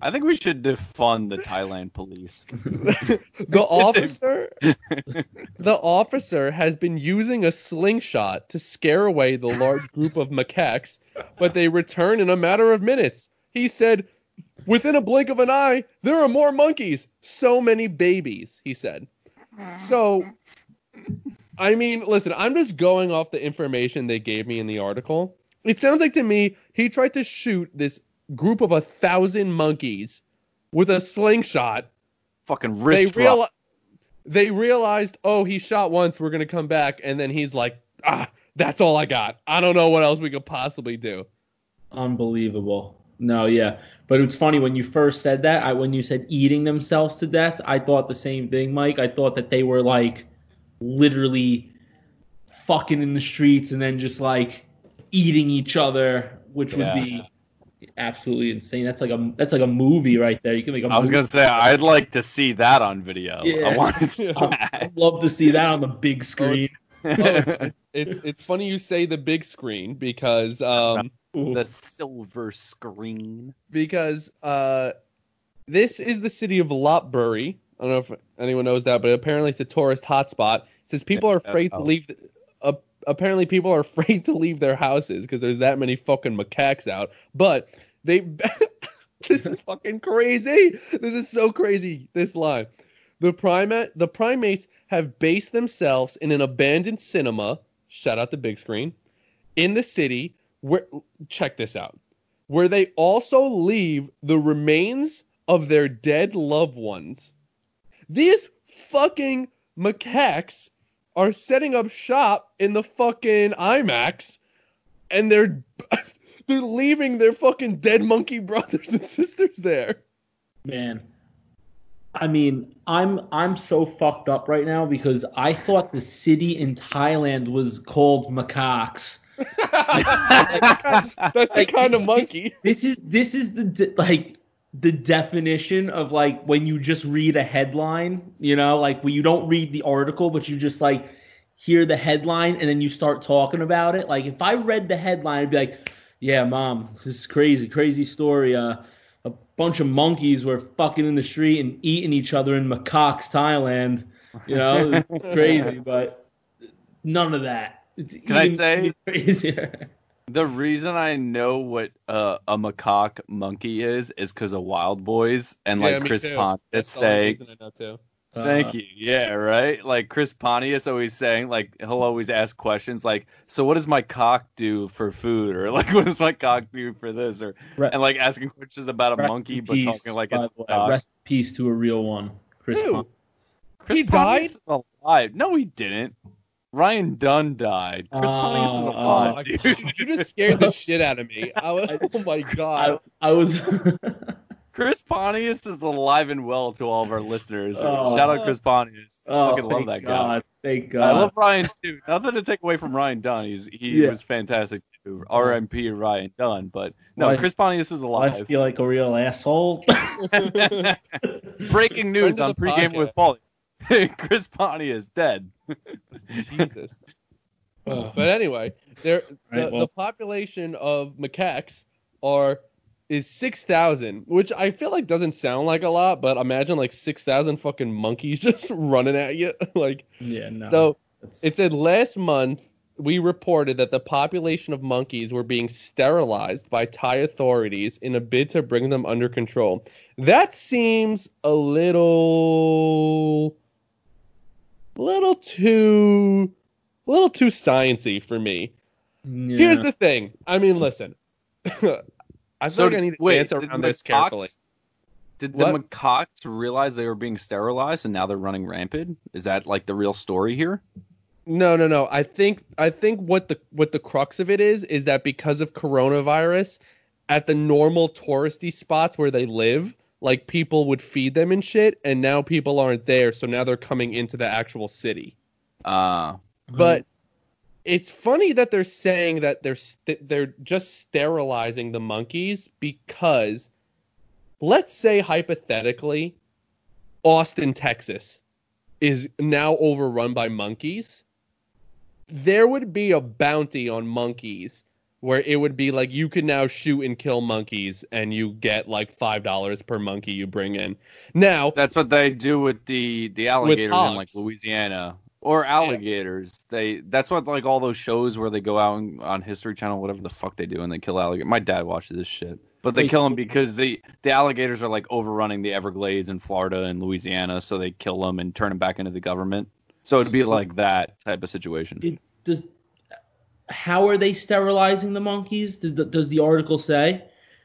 I think we should defund the Thailand police. the officer the officer has been using a slingshot to scare away the large group of macaques, but they return in a matter of minutes. He said, "Within a blink of an eye, there are more monkeys. So many babies," he said. So I mean, listen, I'm just going off the information they gave me in the article. It sounds like to me he tried to shoot this group of a thousand monkeys with a slingshot Fucking they wrist real rock. they realized, oh, he shot once, we're gonna come back, and then he's like, ah, that's all I got. I don't know what else we could possibly do. unbelievable. No, yeah, but it's funny when you first said that. I when you said eating themselves to death, I thought the same thing, Mike. I thought that they were like literally fucking in the streets and then just like eating each other, which would be absolutely insane. That's like a that's like a movie right there. You can make a I was gonna say I'd like to see that on video. Yeah. I want to. I'd love to see that on the big screen. It's it's funny you say the big screen because um the silver screen. because uh this is the city of Lopburi. I don't know if anyone knows that, but apparently it's a tourist hotspot. It says people are afraid to leave. Uh, apparently, people are afraid to leave their houses because there's that many fucking macaques out. But they, this is fucking crazy. This is so crazy. This line, the primate, the primates have based themselves in an abandoned cinema. Shout out the big screen in the city. Where check this out, where they also leave the remains of their dead loved ones. These fucking macaques are setting up shop in the fucking IMAX and they're they're leaving their fucking dead monkey brothers and sisters there. Man, I mean, I'm I'm so fucked up right now because I thought the city in Thailand was called macaques. That's the Like, kind of this- monkey. This is this is the de- like the definition of like when you just read a headline, you know, like when you don't read the article, but you just like hear the headline and then you start talking about it. Like if I read the headline, I'd be like, "Yeah, mom, this is crazy, crazy story. Uh, a bunch of monkeys were fucking in the street and eating each other in Macaques, Thailand. You know, it's crazy, but none of that. It's Can I say- even crazier? The reason I know what uh, a macaque monkey is is because of Wildboyz and Yeah, like me Chris too. Pontius That's the saying, reason I know too. Thank Uh, you. Yeah, right. Like Chris Pontius always saying, like he'll always ask questions like, "So what does my cock do for food?" or like, "What does my cock do for this?" or Re- and like asking questions about a monkey, but peace, talking like it's the a cock. Rest in peace to a real one, Chris. Who? Pon- Chris He Pontius is alive. No, he didn't. Ryan Dunn died. Chris oh, Pontius is Oh, alive, Oh, dude. you just scared the shit out of me. I was, oh my god. I was. Chris Pontius is alive and well to all of our listeners. Oh. Shout out Chris Pontius. oh, I Fucking love that guy. God. Thank God. I love Ryan too. Nothing to take away from Ryan Dunn. He's he Yeah. was fantastic too. RMP Ryan Dunn. But no, Why- Chris Pontius is alive. I feel like a real asshole. Breaking news on pregame with Paulie. Chris Pontius is dead. Jesus. Uh, but anyway, there the, well- the population of macaques are is six thousand, which I feel like doesn't sound like a lot, but imagine like six thousand fucking monkeys just running at you. like yeah, no. so It's- it said last month we reported that the population of monkeys were being sterilized by Thai authorities in a bid to bring them under control. That seems a little little too a little too sciency for me. yeah. Here's the thing. I mean, listen. I feel like I need to wait, dance did around the this macaques- carefully. Did the What? macaques realize they were being sterilized and now they're running rampant? Is that like the real story here? No, no, no. I think I think what the what the crux of it is is that because of coronavirus at the normal touristy spots where they live, like people would feed them and shit, and now people aren't there, so now they're coming into the actual city. Uh, But it's funny that they're saying that they're st- they're just sterilizing the monkeys because let's say hypothetically Austin, Texas is now overrun by monkeys. There would be a bounty on monkeys where it would be like you can now shoot and kill monkeys and you get like $5 per monkey you bring in. Now, that's what they do with the the alligators in like. Louisiana or alligators. They that's what like all those shows where they go out and, on History Channel, whatever the fuck they do, and they kill alligators. My dad watches this shit, but they Wait, kill them because the the alligators are like overrunning the Everglades in Florida and Louisiana, so they kill them and turn them back into the government. So it'd be like that type of situation. It- does how are they sterilizing the monkeys? Does the, article say?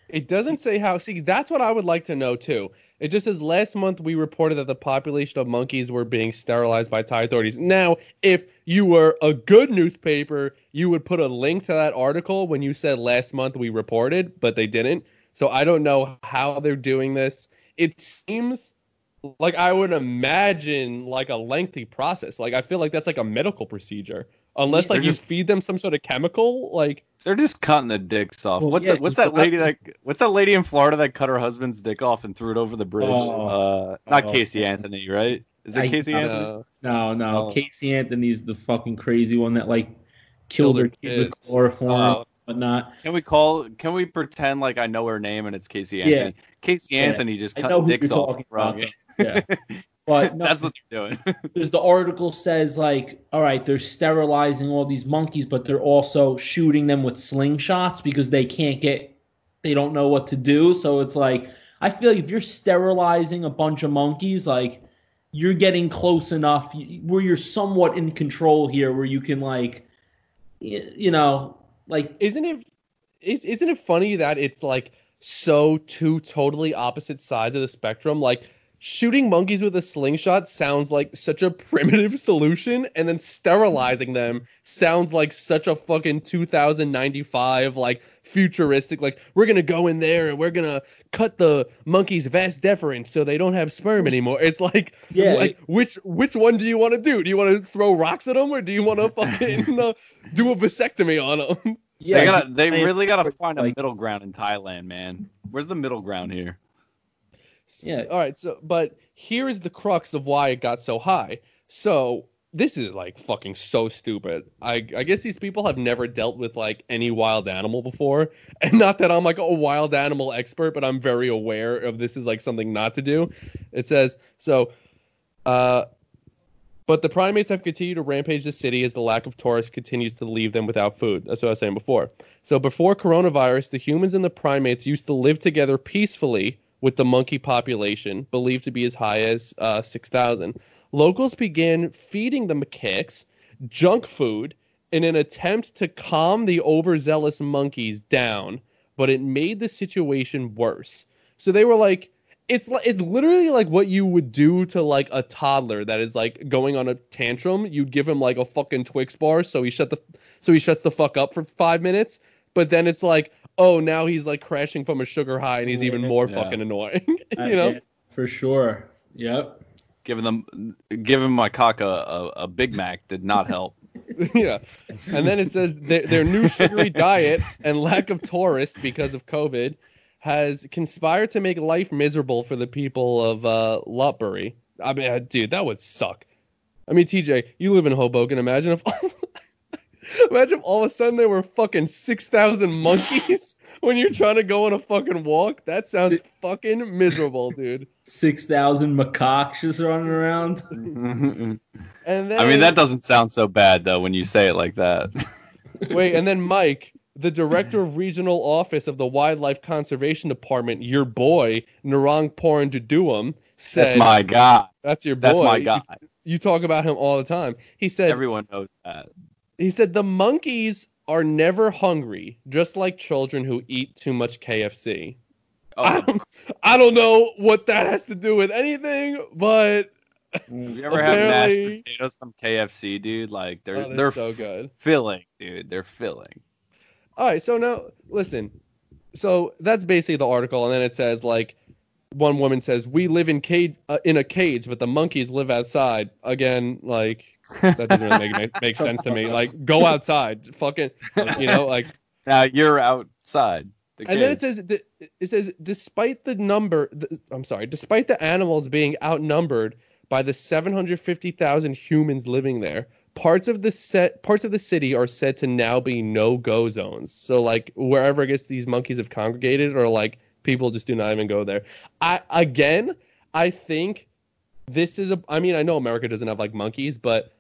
It doesn't say how. See, that's what I would like to know too. It just says last month we reported that the population of monkeys were being sterilized by Thai authorities. Now, if you were a good newspaper, you would put a link to that article when you said last month we reported, but they didn't. So I don't know how they're doing this. It seems like I would imagine like a lengthy process. Like I feel like that's like a medical procedure. Unless like they're you just- feed them some sort of chemical, like They're just cutting the dicks off. Well, what's yeah, that, what's that lady that what's that lady in Florida that cut her husband's dick off and threw it over the bridge? Oh. uh, not Oh. Casey Anthony, right? Is it I- Casey uh, Anthony? No, no. Oh. Casey Anthony's the fucking crazy one that like killed, Killed her her kid with kids. chloroform Oh. and whatnot. Can we call? Can we pretend like I know her name and it's Casey Anthony? Yeah. Anthony? Casey Yeah. Anthony just cut know dicks off. talking bro. about. Yeah. But no, That's what they're doing. there's the article says like, all right, they're sterilizing all these monkeys, but they're also shooting them with slingshots because they can't get, they don't know what to do. So it's like, I feel like if you're sterilizing a bunch of monkeys, like you're getting close enough where you're somewhat in control here, where you can like, you know, like isn't it is, isn't it funny that it's like so two totally opposite sides of the spectrum like shooting monkeys with a slingshot sounds like such a primitive solution and then sterilizing them sounds like such a fucking 2095 like futuristic like we're gonna go in there and we're gonna cut the monkey's vas deferens so they don't have sperm anymore it's like Yeah. like which which one do you want to do do you want to throw rocks at them or do you want to fucking uh, do a vasectomy on them yeah, they gotta. They I- really gotta find a middle ground in Thailand, man. Where's the middle ground here? Yeah. All right. So, but here's the crux of why it got so high. So this is like fucking so stupid. I I guess these people have never dealt with like any wild animal before, and not that I'm like a wild animal expert, but I'm very aware of this is like something not to do. It says so. Uh, but the primates have continued to rampage the city as the lack of tourists continues to leave them without food. That's what I was saying before. So before coronavirus, the humans and the primates used to live together peacefully with the monkey population, believed to be as high as uh, 6,000. Locals began feeding the macaques junk food in an attempt to calm the overzealous monkeys down, but it made the situation worse. So they were like, it's like it's literally like what you would do to like a toddler that is like going on a tantrum. You'd give him like a fucking Twix bar so he shut the so he shuts the fuck up for five minutes. But then it's like, oh, now he's like crashing from a sugar high and he's even more Yeah. fucking annoying. You know? yeah, for sure. Yep. Giving them, giving my cock a, a, a Big Mac did not help. yeah. And then it says their, their new sugary diet and lack of tourists because of COVID has conspired to make life miserable for the people of uh, Lopburi. I mean, uh, dude, that would suck. I mean, TJ, you live in Hoboken. Imagine if, imagine if all of a sudden there were fucking six thousand monkeys when you're trying to go on a fucking walk. That sounds fucking miserable, dude. Six thousand macaques just running around. Mm-hmm. And then I mean, that doesn't sound so bad though when you say it like that. Wait, and then Mike, the director of regional office of the Wildlife Conservation Department, your boy Narang Poranduduam, said That's my guy. that's your boy. That's my You- guy. You, talk about him all the time. He said Everyone knows that. He said the monkeys are never hungry, just like children who eat too much KFC. Oh. I Oh, don't, I don't know what that has to do with anything, but you ever have mashed potatoes from KFC, dude? Like they're oh, they're so good. filling, dude. They're filling. All right, so now listen. so that's basically the article, and then it says like one woman says we live in cage uh, in a cage, but the monkeys live outside. Again, like that doesn't really make make sense to me. Like go outside, fucking, you know, like. Now you're outside. The And then it says it says despite the number, the, I'm sorry, despite the animals being outnumbered by the 750,000 humans living there, parts of the set parts of the city are said to now be no-go zones. So like wherever I guess these monkeys have congregated, or like people just do not even go there. I again, I think this is a. I mean, I know America doesn't have like monkeys, but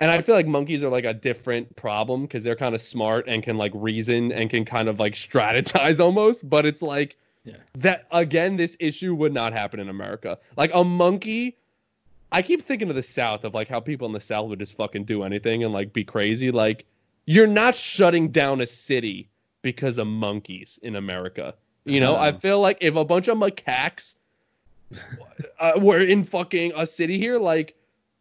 and I feel like monkeys are like a different problem because they're kind of smart and can like reason and can kind of like strategize almost. But it's like Yeah. that again, this issue would not happen in America. Like a monkey, I keep thinking of the South of like how people in the South would just fucking do anything and like be crazy. Like you're not shutting down a city because of monkeys in America. You know, I feel like if a bunch of macaques uh, were in fucking a city here, like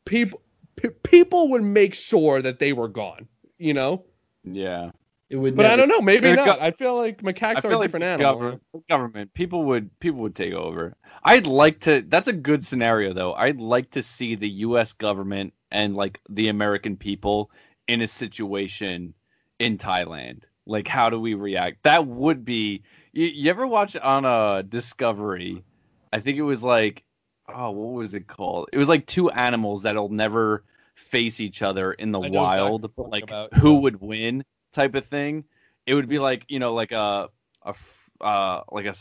people p- people would make sure that they were gone. You know, yeah. It would. but I don't know. Maybe not. go- I feel like macaques I are feel a like different the animal. government, government, people would people would take over. I'd like to. That's a good scenario, though. I'd like to see the U.S. government and like the American people in a situation in Thailand. Like, how do we react? That would be. You, you ever watch on a Discovery? I think it was like, oh, what was it called? It was like two animals that'll never face each other in the know exactly wild, but like about, who yeah. would win type of thing. It would be like you know, like a, uh like a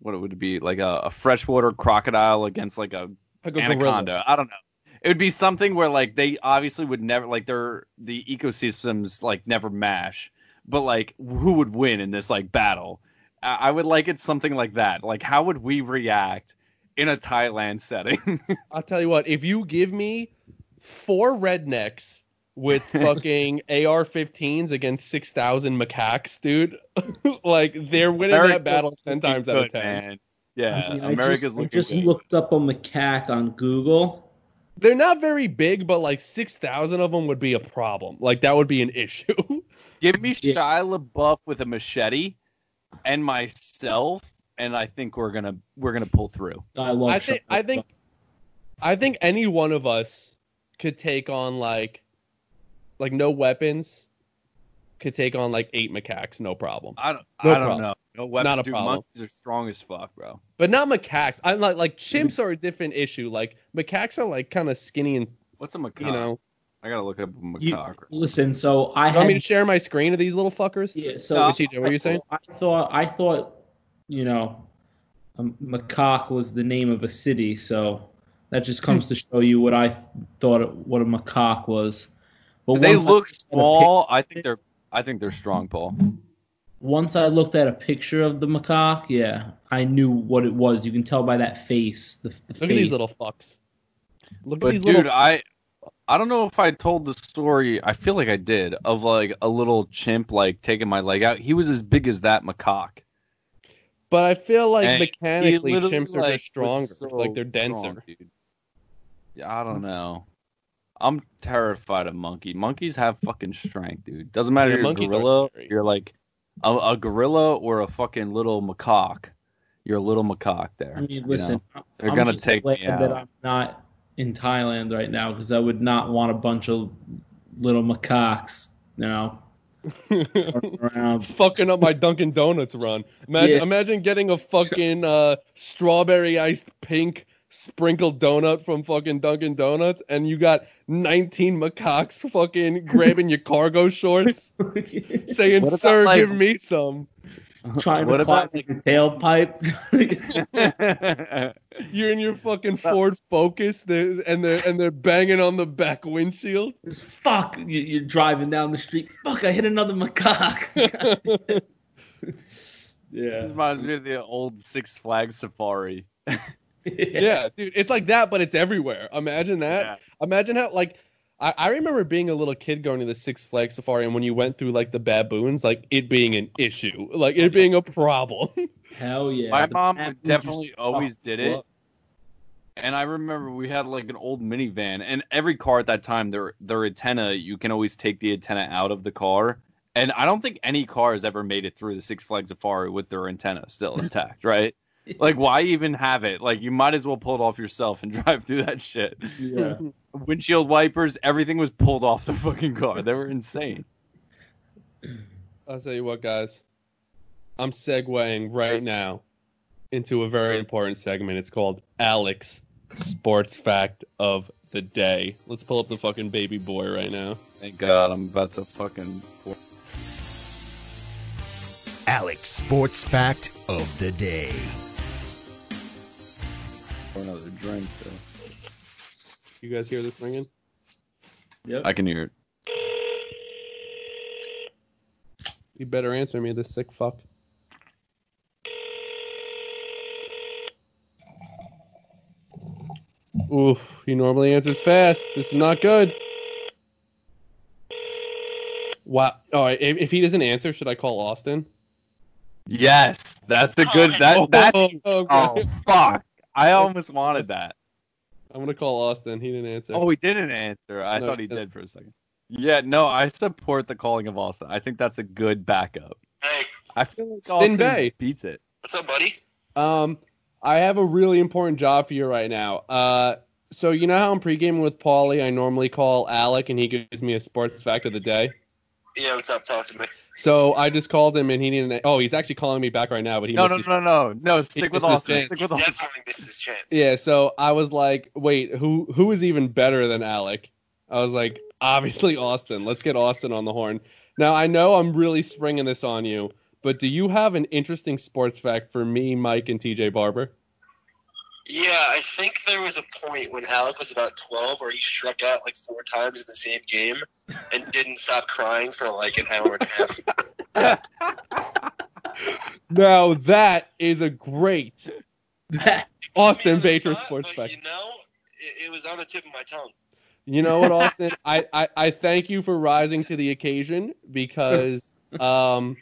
what it would be like a, a freshwater crocodile against like a Like a gorilla. anaconda. I don't know. It would be something where like they obviously would never like their the ecosystems like never mash, but like who would win in this like battle? I, I would like it something like that. Like how would we react in a Thailand setting? I'll tell you what. If you give me four rednecks with fucking AR-15s against six thousand macaques, dude, like they're winning that battle ten looking times out of ten. Man. Yeah, I mean, I America's just, I just good. looked up a macaque on Google. They're not very big, but like six thousand of them would be a problem. Like that would be an issue. Give me Yeah. Shia LaBeouf with a machete and myself, and I think we're gonna we're gonna pull through. I love. I think. I think. I think any one of us could take on like, like no weapons, could take on like eight macaques, no problem. I don't No I don't know. No weapon, Not a dude, problem. monkeys are strong as fuck, bro. But not macaques. I'm like like chimps mm-hmm. are a different issue. Like macaques are like kind of skinny and What's a macaque? you know. I gotta look up a You- macaque. Listen, so I You want me to share my screen of these little fuckers? Yeah, so No. TJ, what were you saying? I thought I thought, you know, a macaque was the name of a city, so that just comes hmm. to show you what I thought it, what a macaque was. But they once I look looked at a small. I think they're I think they're strong, Paul. once I looked at a picture of the macaque, yeah, I knew what it was. You can tell by that face. The, the Look face. at these little fucks. Look at But these dude, little. I I don't know if I told the story. I feel like I did of like a little chimp like taking my leg out. He was as big as that macaque. But I feel like And mechanically chimps are like, just stronger. so like they're denser. strong, dude. Yeah, I don't mm. know. I'm terrified of monkey. Monkeys have fucking strength, dude. Doesn't matter Yeah, if you're a gorilla, you're like a, a gorilla or a fucking little macaque. You're a little macaque there. I mean, you know? listen, They're I'm gonna just take me glad that out. I'm not in Thailand right now because I would not want a bunch of little macaques, you know, running around. fucking up my Dunkin' Donuts run. Imagine, Yeah. imagine getting a fucking uh, strawberry iced pink sprinkled donut from fucking Dunkin' Donuts, and you got 19 macaques fucking grabbing your cargo shorts, saying, "Sir, like- give me some." Trying What to climb about- like a tailpipe. You're in your fucking Ford Focus, they're, and they're and they're banging on the back windshield. Just fuck, you- you're driving down the street. Fuck, I hit another macaque. yeah. Reminds me of the old Six Flags safari. yeah, dude, it's like that, but it's everywhere. Imagine that. Yeah. Imagine how like I, I remember being a little kid going to the Six Flags Safari, and when you went through like the baboons, like it being an issue, like it being a problem. Hell yeah. My The mom definitely always did it. up. And I remember we had like an old minivan, and every car at that time, their their antenna, you can always take the antenna out of the car, And I don't think any car has ever made it through the Six Flags Safari with their antenna still intact, right? Like, why even have it? Like, you might as well pull it off yourself and drive through that shit. Yeah. Windshield wipers, everything was pulled off the fucking car. They were insane. I'll tell you what, guys. I'm segueing right now into a very important segment. It's called Alex Sports Fact of the Day. Let's pull up the fucking baby boy right now. Thank God, I'm about to fucking. Alex Sports Fact of the Day. Pour another drink. Though. You guys hear this ringing? Yep. I can hear it. You better answer me, this sick fuck. Oof, he normally answers fast. This is not good. Wow. All right, if, if he doesn't answer, should I call Austin? Yes, that's a good. That oh, that's. Oh, okay. Oh, oh fuck! I almost wanted that. I'm gonna call Austin. He didn't answer. Oh, he didn't answer. I No, thought he no. did for a second. Yeah, no, I support the calling of Austin. I think that's a good backup. Hey, I feel like Stin Austin Bay. beats it. what's up, buddy? Um, I have a really important job for you right now. Uh, so you know how I'm pre-gaming with Paulie? I normally call Alec, and he gives me a sports fact of the day. Yeah, what's up? Talk to me. So I just called him, and he didn't. Oh, he's actually calling me back right now, but he No, no, missed no, no, no. Stick with Austin. Stick with Austin. Definitely missed his chance. Yeah, so I was like, wait, who who is even better than Alec? I was like, obviously Austin. Let's get Austin on the horn. Now I know I'm really springing this on you, but do you have an interesting sports fact for me, Mike, and TJ Barber? Yeah, I think there was a point when Alec was about 12 where he struck out like four times in the same game and didn't stop crying for like an hour and a half. Now that is a great Austin Baker thought, sports fact. You know, it, it was on the tip of my tongue. You know what, Austin? I, I, I thank you for rising to the occasion because um,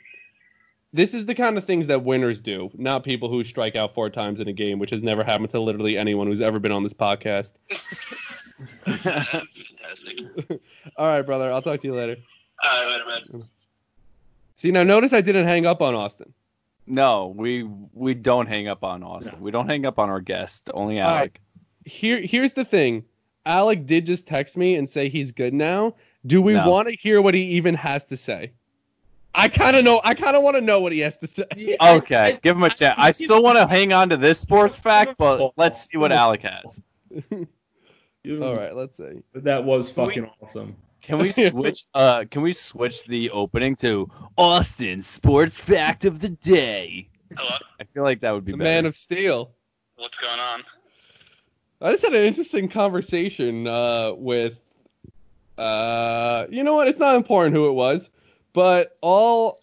this is the kind of things that winners do, not people who strike out four times in a game, which has never happened to literally anyone who's ever been on this podcast. Fantastic. All right, brother. I'll talk to you later. All right, later, man. See, now notice I didn't hang up on Austin. No, we we don't hang up on Austin. We don't hang up on our guest. Only All right. Alec. Here, here's the thing. Alec did just text me and say he's good now. Do we No. want to hear what he even has to say? I kind of know. I kind of want to know what he has to say. Okay, give him a chance. I still want to hang on to this sports fact, but let's see what Alec has. All right, let's see. That was fucking awesome. Can we switch? Uh, can we switch the opening to Austin Sports Fact of the Day? Hello, I feel like that would be The better. Man of Steel. what's going on? I just had an interesting conversation uh, with. Uh, you know what? It's not important who it was, but all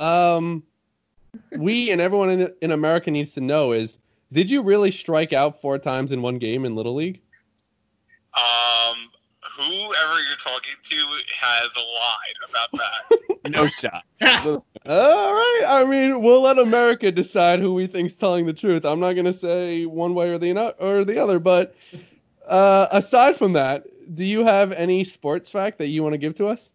um, we and everyone in, in America needs to know is: Did you really strike out four times in one game in Little League? Um, whoever you're talking to has lied about that. no shot. All right. I mean, we'll let America decide who we think's telling the truth. I'm not gonna say one way or the no- or the other, but uh, aside from that, do you have any sports fact that you want to give to us?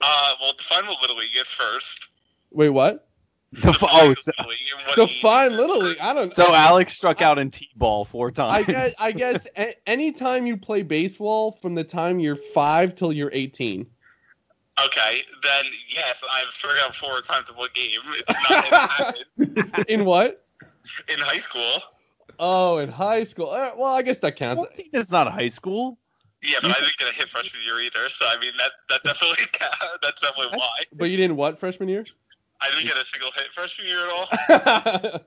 Uh, well, define what Little League is first. Wait, what? Def- oh, so, Little League what Define Little League. I don't. so Alex struck out in T-ball four times. I times. guess. I guess. A- anytime you play baseball, from the time you're five till you're 18. Okay, then yes, I've struck out four times in one game. It's not In what? in high school. Oh, in high school. Uh, well, I guess that counts. Fourteen is not high school. Yeah, but I didn't get a hit freshman year either. So I mean, that that definitely that's definitely why But you didn't what freshman year? I didn't get a single hit freshman year at all.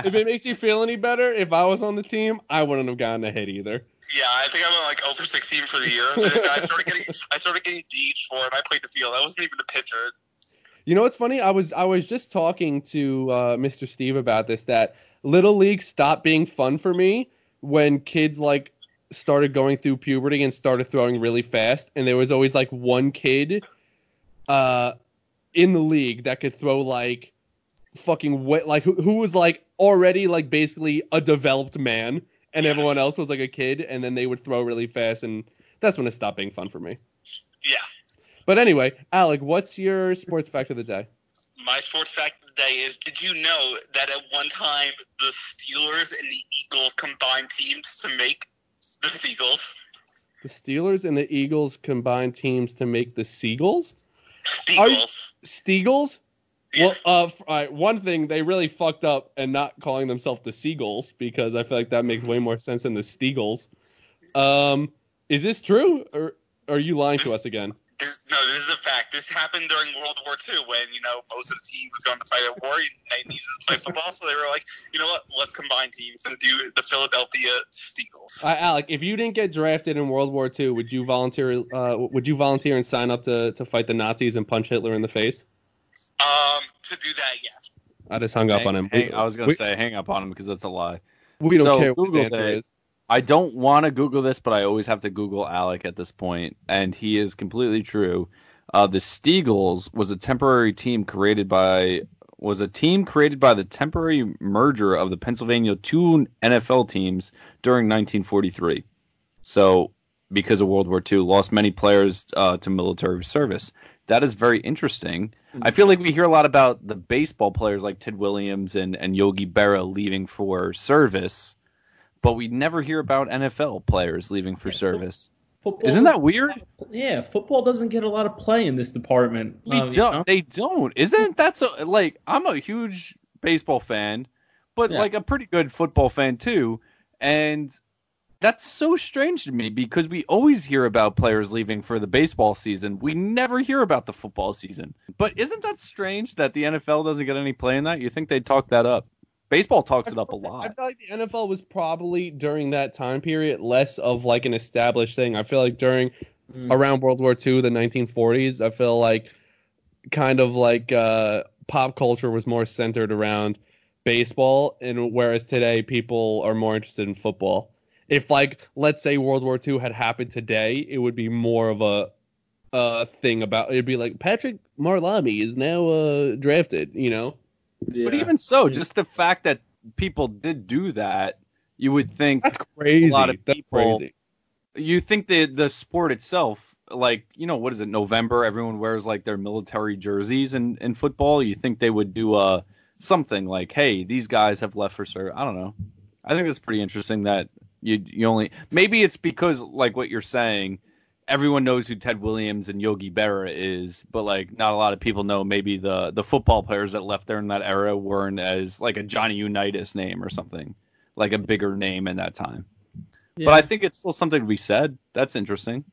if it makes you feel any better, if I was on the team, I wouldn't have gotten a hit either. Yeah, I think I went like 0 for 16 for the year. I started getting I started getting DH for it. I played the field. I wasn't even the pitcher. You know what's funny? I was I was just talking to uh, Mr. Steve about this. That little league stopped being fun for me when kids like started going through puberty and started throwing really fast, and there was always like one kid, uh, in the league that could throw like fucking wet, like who who was like already like basically a developed man, and everyone else was like a kid, and then they would throw really fast, and that's when it stopped being fun for me. Yeah. But anyway, Alec, what's your sports fact of the day? My sports fact of the day is: Did you know that at one time the Steelers and the Eagles combined teams to make the Seagulls? The Steelers and the Eagles combined teams to make the Seagulls. Seagulls. Steagles? Yeah. Well, uh, f- all right, one thing they really fucked up and not calling themselves the Seagulls because I feel like that makes way more sense than the Steagles. Um, is this true, or are you lying to us again? This, no, this is a fact. This happened during World War II when, you know, most of the team was going to fight a war and they needed to play football. So they were like, you know what, let's combine teams and do the Philadelphia Steagles. Uh, Alec, if you didn't get drafted in World War II, would you volunteer? Uh, would you volunteer and sign up to, to fight the Nazis and punch Hitler in the face? Um, to do that, yes. I just hung up on him. hang- I was gonna say hang up on him because that's a lie. we don't So, care what his answer it. is. I don't want to Google this, but I always have to Google Alec at this point, and he is completely true. Uh, the Steagles was a temporary team created by was a team created by the temporary merger of the Pennsylvania two NFL teams during 1943. So, because of World War II, lost many players uh, to military service. That is very interesting. I feel like we hear a lot about the baseball players like Ted Williams and, and Yogi Berra leaving for service, but we never hear about NFL players leaving for service. Football Isn't that weird? Yeah, football doesn't get a lot of play in this department. We um, don't. know? They don't. Isn't that so? Like, I'm a huge baseball fan, but Yeah. like a pretty good football fan too, and that's so strange to me because we always hear about players leaving for the baseball season. We never hear about the football season. But isn't that strange that the NFL doesn't get any play in that? You think they'd talk that up? Baseball talks it up a lot. I feel like the NFL was probably during that time period less of like an established thing. I feel like during Mm. around World War II, the 1940s, I feel like kind of like uh, pop culture was more centered around baseball, and whereas today people are more interested in football. If like let's say World War II had happened today, it would be more of a uh thing about it'd be like Patrick Marlami is now uh drafted, you know. Yeah. But even so, just the fact that people did do that, you would think That's crazy. A lot of people- crazy. you think the the sport itself like you know what is it november everyone wears like their military jerseys in in football you think they would do uh something like hey these guys have left for service i don't know i think that's pretty interesting that you you only maybe it's because like what you're saying everyone knows who ted williams and yogi berra is but like not a lot of people know maybe the the football players that left there in that era weren't as like a johnny unitas name or something like a bigger name in that time Yeah. but I think it's still something to be said. That's interesting.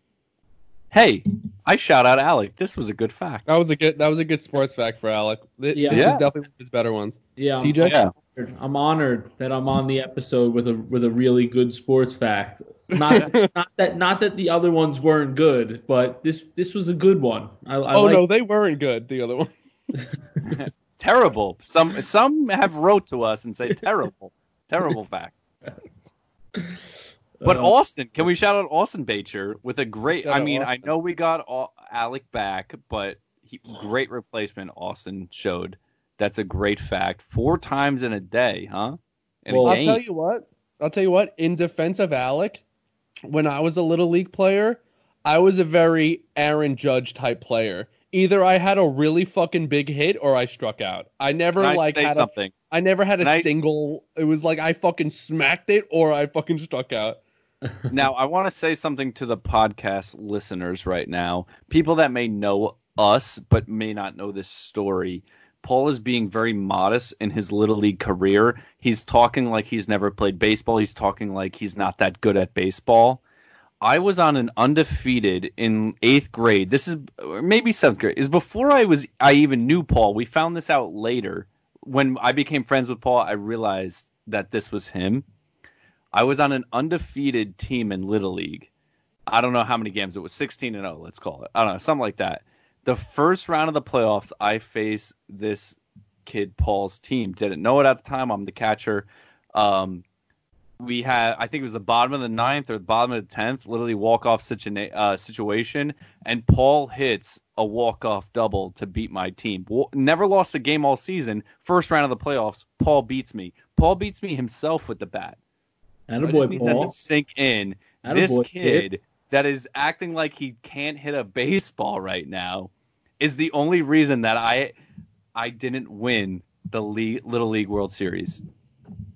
Hey, I shout out Alec. This was a good fact. That was a good. That was a good sports fact for Alec. Th- Yeah. This Yeah. definitely one of his better ones. yeah, I'm, TJ? Yeah. I'm honored that I'm on the episode with a with a really good sports fact. Not not that not that the other ones weren't good, but this this was a good one. I, I oh like, no, they weren't good. The other one. Terrible. Some some have wrote to us and say terrible, terrible fact. But uh, Austin, can we shout out Austin Bacher with a great? I mean, I know we got Au- Alec back, but he, great replacement Austin showed. That's a great fact. Four times in a day, huh? In Well, a I'll tell you what. I'll tell you what. In defense of Alec, when I was a little league player, I was a very Aaron Judge type player. Either I had a really fucking big hit or I struck out. I never I like had something. I never had a I- single. It was like I fucking smacked it or I fucking struck out. now I want to say something to the podcast listeners right now. People that may know us but may not know this story. Paul is being very modest in his little league career. He's talking like he's never played baseball. He's talking like he's not that good at baseball. I was on an undefeated in eighth grade. This is maybe seventh grade. Is before I was I even knew Paul. We found this out later. When I became friends with Paul, I realized that this was him. I was on an undefeated team in Little League. I don't know how many games it was, 16 and 0, let's call it. I don't know, something like that. The first round of the playoffs, I face this kid Paul's team. Didn't know it at the time. I'm the catcher. Um, we had, I think it was the bottom of the ninth or the bottom of the tenth, literally walk off situa- uh, situation, and Paul hits a walk off double to beat my team. Never lost a game all season. First round of the playoffs, Paul beats me. Paul beats me himself with the bat. So I just need that Paul. to sink in. Attaboy, this kid. kid that is acting like he can't hit a baseball right now is the only reason that I I didn't win the league, Little League World Series.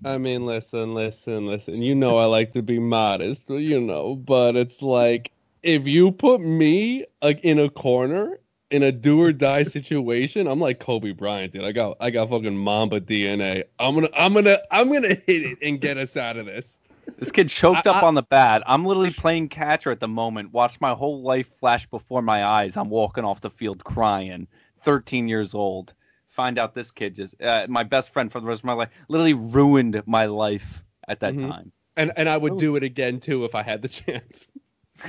I mean, listen, listen, listen. You know I like to be modest, you know, but it's like if you put me like in a corner in a do or die situation, I'm like Kobe Bryant, dude. I got I got fucking Mamba DNA. I'm gonna I'm gonna I'm gonna hit it and get us out of this. This kid choked I- up I- on the bat. I'm literally playing catcher at the moment. Watch my whole life flash before my eyes. I'm walking off the field crying. 13 years old. Find out this kid just uh, my best friend for the rest of my life literally ruined my life at that Mhm. time. And and I would do it again too if I had the chance.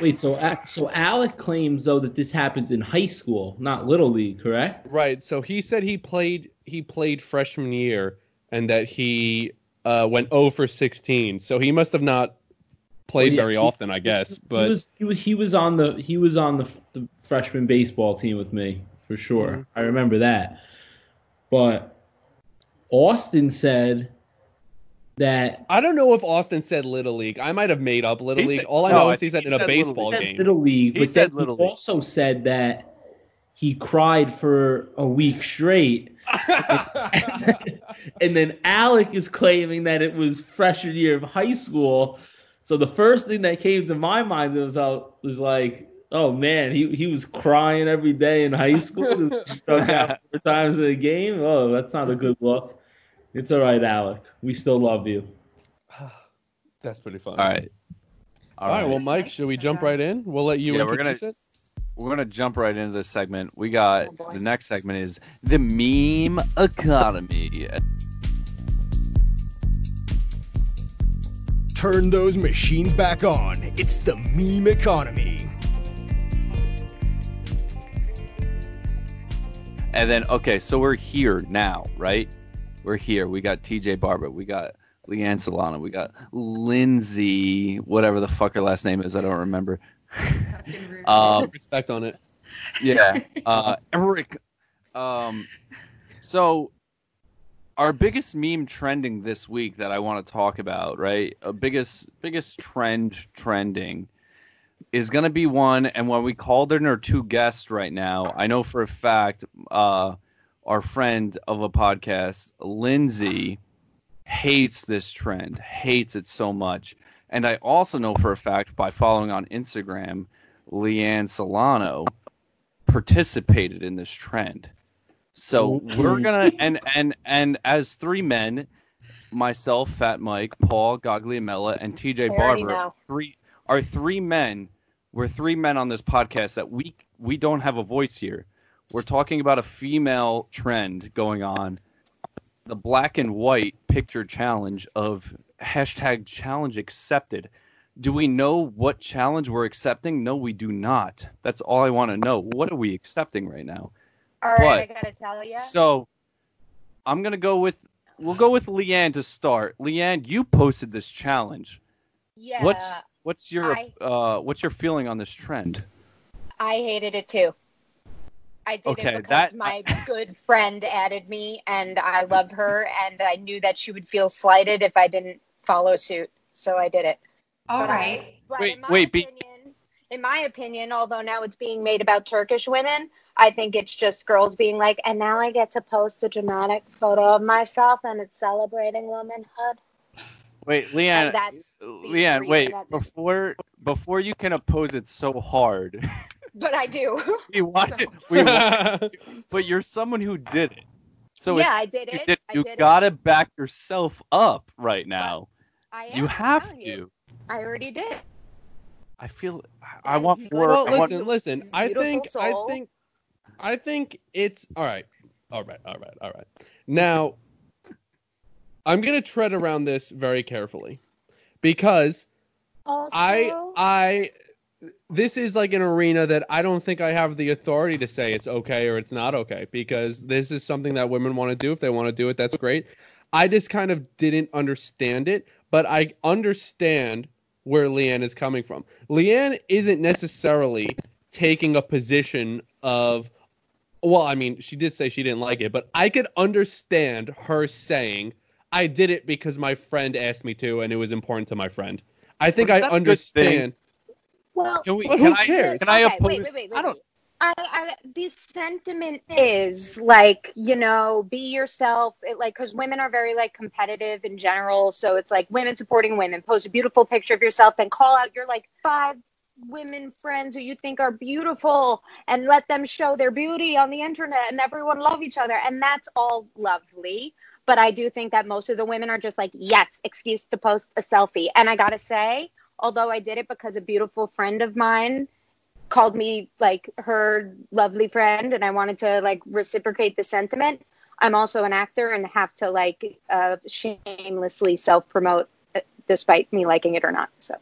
Wait, so so Alec claims though that this happened in high school, not little league, correct? Right. So he said he played he played freshman year and that he uh, went 0 for 16. So he must have not played Well, yeah, very he- often, I guess. he But was he was he was on the he was on the, the freshman baseball team with me for sure. Mhm. I remember that. But Austin said that I don't know if Austin said Little League. I might have made up Little League. said- All I know I is he said he in a said Little baseball said game. little league, He said Little he League. also said that he cried for a week straight. and then Alec is claiming that it was freshman year of high school. So the first thing that came to my mind was uh, was like, oh man, he he was crying every day in high school. Just struck out four times in a game. Oh, that's not a good look. It's all right, Alec. We still love you. That's pretty fun. All right. All right. Well, Mike, should we jump right in? We'll let you Yeah, we're introduce gonna- it. We're gonna jump right into this segment. We got Oh, the next segment is the meme economy. Turn those machines back on. It's the meme economy. And then okay, so we're here now, right? We're here. We got TJ Barber, we got Leanne Solano, we got Lindsay, whatever the fuck her last name is, I don't remember. Um, Respect on it. yeah, uh, Eric. Um, so our biggest meme trending this week that I want to talk about, right? A biggest biggest trend trending is going to be one, and when we called in our two guests right now, I know for a fact, uh, our friend of a podcast, Lindsay, hates this trend, hates it so much. And I also know for a fact by following on Instagram, Leanne Solano participated in this trend. So Ooh. we're gonna and and and as three men, myself, Fat Mike, Paul Gagliamella, and TJ I already Barber, know. three are three men. We're three men on this podcast that we we don't have a voice here. We're talking about a female trend going on. The black and white picture challenge of hashtag challenge accepted. Do we know what challenge we're accepting? No, we do not. That's all I want to know. What are we accepting right now? All right, But- I gotta tell you. So I'm gonna go with we'll go with Leanne to start. Leanne, you posted this challenge. yeah, What's what's your I- uh what's your feeling on this trend? I hated it too. I did Okay, it because that- uh, my good friend added me, and I love her, and I knew that she would feel slighted if I didn't follow suit. So I did it. All But right. But Wait, in my wait, be- opinion, in my opinion, although now it's being made about Turkish women, I think it's just girls being like, and now I get to post a dramatic photo of myself, and it's celebrating womanhood. Wait, Leanne. That's Leanne, wait before before you can oppose it so hard. But I do. we want it, we want, but you're someone who did it. So yeah, I did you, it. did, I you did gotta back yourself up right now. I am, You have telling to. you. I already did. I feel I want Good. more. well, I want, listen, listen. I Beautiful think, I think, I think it's all right, all right, all right, all right. Now, I'm gonna tread around this very carefully because Also, I, I, this is like an arena that I don't think I have the authority to say it's okay or it's not okay because this is something that women want to do. If they want to do it, that's great. I just kind of didn't understand it, but I understand where Leanne is coming from. Leanne isn't necessarily taking a position of, well, I mean, she did say she didn't like it, but I could understand her saying, I did it because my friend asked me to and it was important to my friend. I think I understand. Well, Can we? But Can who I? cares? Can I okay, oppose? wait, wait, wait, wait. I don't- I, I, the sentiment is like you know be yourself it, like because women are very like competitive in general so it's like women supporting women post a beautiful picture of yourself and call out your like five women friends who you think are beautiful and let them show their beauty on the internet and everyone love each other and that's all lovely but i do think that most of the women are just like yes excuse to post a selfie and i gotta say although i did it because a beautiful friend of mine called me like her lovely friend and I wanted to like reciprocate the sentiment. I'm also an actor and have to like uh, shamelessly self promote despite me liking it or not. So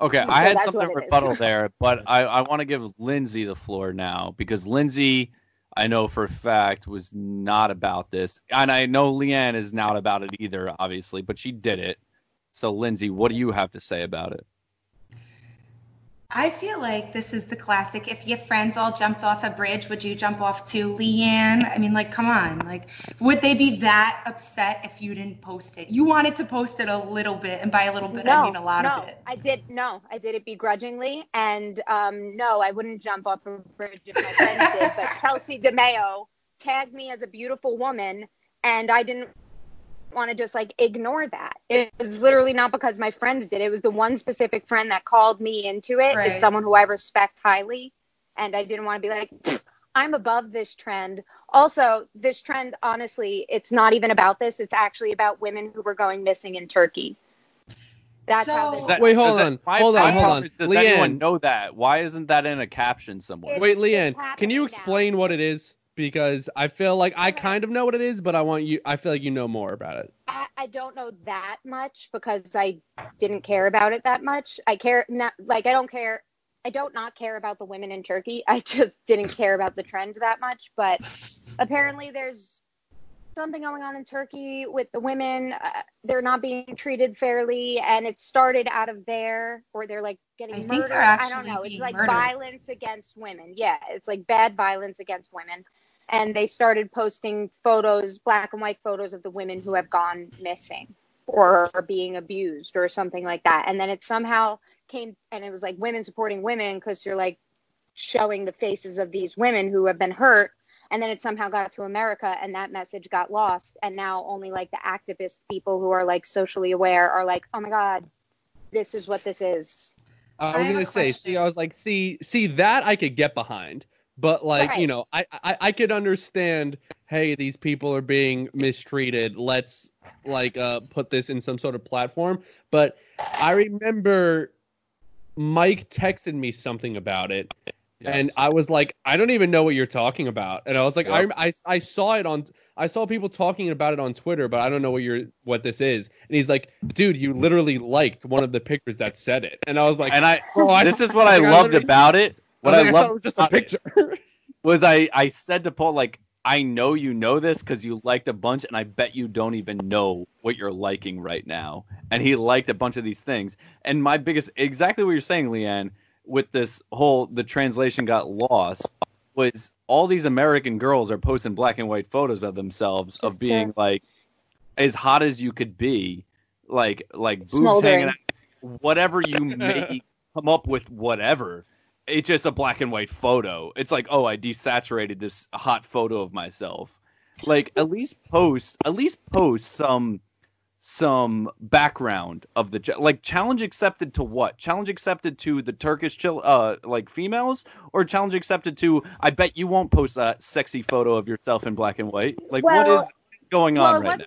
Okay, So I had something what it is. rebuttal there, but I, I want to give Lindsay the floor now because Lindsay, I know for a fact, was not about this. And I know Leanne is not about it either, obviously, but she did it. So, Lindsay, what do you have to say about it? I feel like this is the classic. If your friends all jumped off a bridge, would you jump off too, Leanne? I mean, like, come on. Like, would they be that upset if you didn't post it? You wanted to post it a little bit, and by a little bit, I mean a lot no, of it. I did no, I did it begrudgingly, and um, no, I wouldn't jump off a bridge if my friends did. But Kelsey DeMayo tagged me as a beautiful woman, and I didn't want to just like ignore that. It was literally not because my friends did. It was the one specific friend that called me into it. Right. Is someone who I respect highly, and I didn't want to be like. I'm above this trend. Also, this trend, honestly, it's not even about this. It's actually about women who were going missing in Turkey. That's how this. That- Wait, does hold that- on, my- hold on, hold on. is, Does anyone know that? Why isn't that in a caption somewhere? Wait, Leanne, can you happening now. explain what it is? Because I feel like I kind of know what it is, but I want you. I feel like you know more about it. I, I don't know that much because I didn't care about it that much. I care not like I don't care. I don't not care about the women in Turkey. I just didn't care about the trend that much. But apparently, there's something going on in Turkey with the women. Uh, they're not being treated fairly, and it started out of there, or they're like getting I think murdered. they're I don't know. It's like murdered. violence against women. Yeah, it's like bad violence against women. And they started posting photos, black and white photos of the women who have gone missing or being abused or something like that. And then it somehow came and it was like women supporting women because you're like showing the faces of these women who have been hurt. And then it somehow got to America and that message got lost. And now only like the activist people who are like socially aware are like, oh my God, this is what this is. I I was gonna say, see, I was like, see, see that I could get behind, but like, you know, I, I, I could understand. Hey, these people are being mistreated. Let's like uh put this in some sort of platform. But I remember Mike texted me something about it, and I was like, I don't even know what you're talking about. And I was like, Yep. I, I, I saw it on, I saw people talking about it on Twitter, but I don't know what you're, what this is. And he's like, dude, you literally liked one of the pictures that said it. And I was like, and I, Bro, I- this is what I I loved literally- about it. What I, I, was like, I thought loved was just a picture. was I, I said to Paul, like, I know you know this because you liked a bunch, and I bet you don't even know what you're liking right now. And he liked a bunch of these things. And my biggest, exactly what you're saying, Leanne, with this whole, the translation got lost, was all these American girls are posting black and white photos of themselves of being like as hot as you could be, like like boobs Smoldering. hanging out, whatever you may come up with, whatever it's just a black and white photo. It's like, oh, I desaturated this hot photo of myself. Like at least post, at least post some some background of the like challenge accepted to what? Challenge accepted to the Turkish chill uh like females or challenge accepted to I bet you won't post a sexy photo of yourself in black and white. Like what Well- is going well, on right now?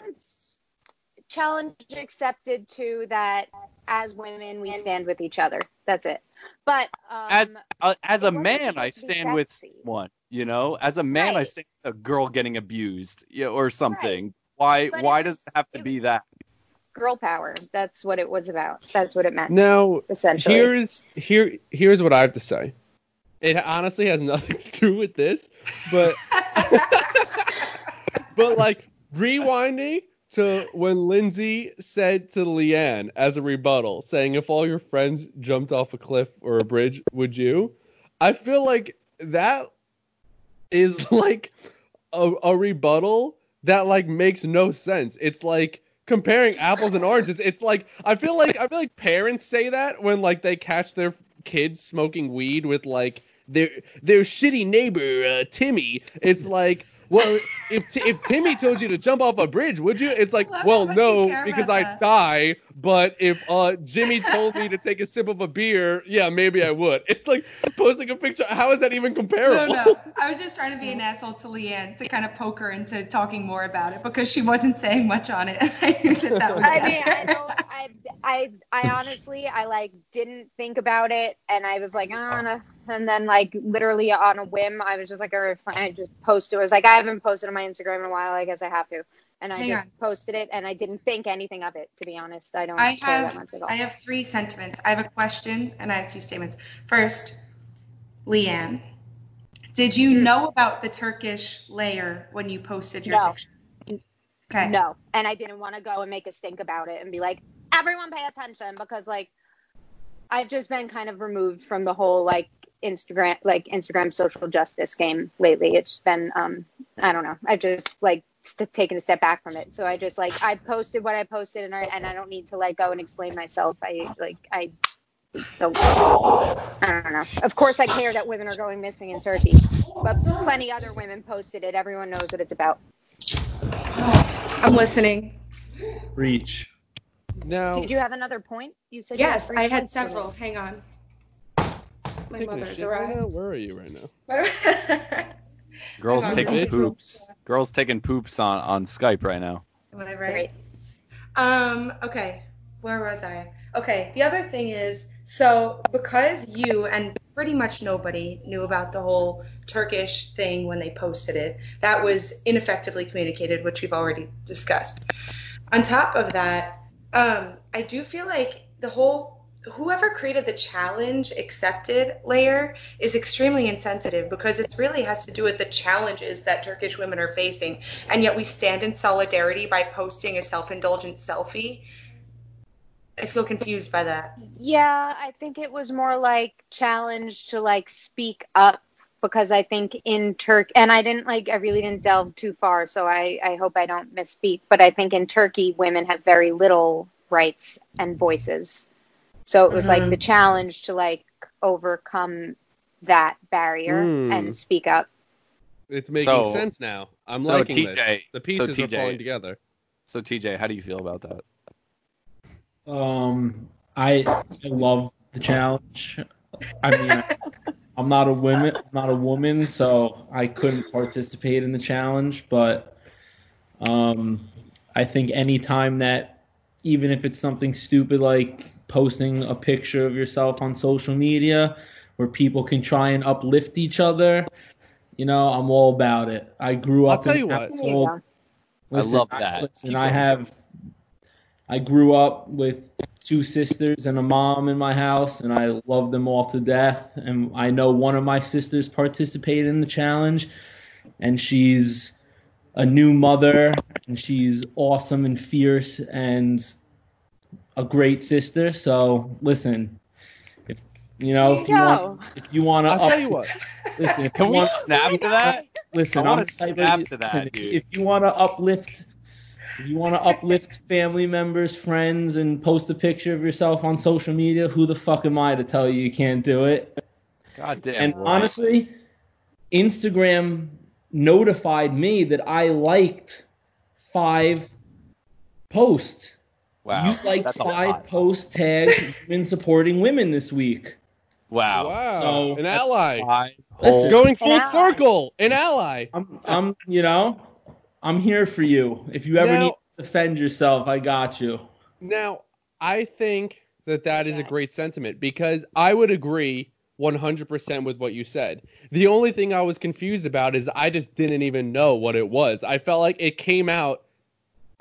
Wasn't challenge accepted to that as women we stand with each other. That's it. But um, As uh, as a man, I supposed to stand with one. You know, as a man, I Right. stand with a girl getting abused, yeah, or something. Why? But it why was- does it have to it be that? girl power. That's what it was about. That's what it meant. now, essentially. here's here here's what I have to say. It honestly has nothing to do with this, but but like rewinding to when Lindsay said to Leanne as a rebuttal, saying, "If all your friends jumped off a cliff or a bridge, would you?" I feel like that is like a, a rebuttal that like makes no sense. It's like comparing apples and oranges. It's like I feel like I feel like parents say that when like they catch their kids smoking weed with like their their shitty neighbor uh, Timmy. It's like, well, if T- if Timmy told you to jump off a bridge, would you? It's like, Love well, no, because I that. die. But if uh Jimmy told me to take a sip of a beer, yeah, maybe I would. It's like posting a picture. How is that even comparable? no. no. I was just trying to be an asshole to Leanne to kind of poke her into talking more about it because she wasn't saying much on it. I knew that that would I mean, I don't. I, I, I honestly, I like didn't think about it, and I was like, I don't know. And then, like, literally on a whim, I was just like, all right, fine. I just posted. I was like, I haven't posted on my Instagram in a while. I guess I have to. And I Hang just on. posted it, and I didn't think anything of it. To be honest, I don't I care that have much at all. I have three sentiments. I have a question and I have two statements. First, Leanne, did you mm-hmm. know about the Turkish layer when you posted your No. picture? Okay. No, and I didn't want to go and make a stink about it and be like, everyone pay attention because like I've just been kind of removed from the whole like Instagram like Instagram social justice game lately. It's been um I don't know. I've just like st- taken a step back from it. So I just like I posted what I posted and I and I don't need to like go and explain myself. I like I don't I don't know. Of course I care that women are going missing in Turkey. But plenty other women posted it. Everyone knows what it's about. I'm listening. Reach. No. Did you have another point? You said you Yes, three I had several. Hang on. My taking a mother's shit right. Where are you right now? Girls taking just- poops. Girls taking poops on on Skype right now. Am I Right. right? Um, okay. Where was I? Okay. The other thing is, so because you and pretty much nobody knew about the whole Turkish thing when they posted it, that was ineffectively communicated, which we've already discussed. On top of that, um, I do feel like the whole whoever created the challenge accepted layer is extremely insensitive because it really has to do with the challenges that Turkish women are facing. And yet we stand in solidarity by posting a self-indulgent selfie. I feel confused by that. Yeah, I think it was more like challenge to like speak up because I think in Turk and I didn't like, I really didn't delve too far, so I, I hope I don't misspeak, but I think in Turkey, women have very little rights and voices. So it was like Mhm. the challenge to like overcome that barrier Hmm. and speak up. It's making So- sense now. I'm so liking TJ this. The so pieces are TJ falling together. So TJ, how do you feel about that? Um, I I love the challenge. I mean, I, I'm not a woman, I'm not a woman, so I couldn't participate in the challenge. But um, I think anytime that, even if it's something stupid like posting a picture of yourself on social media, where people can try and uplift each other, you know, I'm all about it. I grew I'll up. tell in you what. There you household- go. I love that. Listen, I have. I grew up with two sisters and a mom in my house, and I love them all to death. And I know one of my sisters participated in the challenge, and she's a new mother, and she's awesome and fierce and a great sister. So listen, if you know, There if you you go. want, if you want to, I'll tell you what. listen, if Can you we want, snap to that? Listen, I wanna I'm the type of- snap to that, listen, dude. If you want to uplift, if you want to uplift family members, friends, and post a picture of yourself on social media, who the fuck am I to tell you you can't do it? God damn. and right. honestly, Instagram notified me that I liked five posts. Wow, You liked that's five post tags tagged women supporting women this week. Wow. Wow. So- an ally. Five Listen, Going full ally. circle. An ally. I'm, I'm, you know, I'm here for you. If you ever Now- need to defend yourself, I got you. Now, I think that that is a great sentiment because I would agree 100% with what you said. The only thing I was confused about is I just didn't even know what it was. I felt like it came out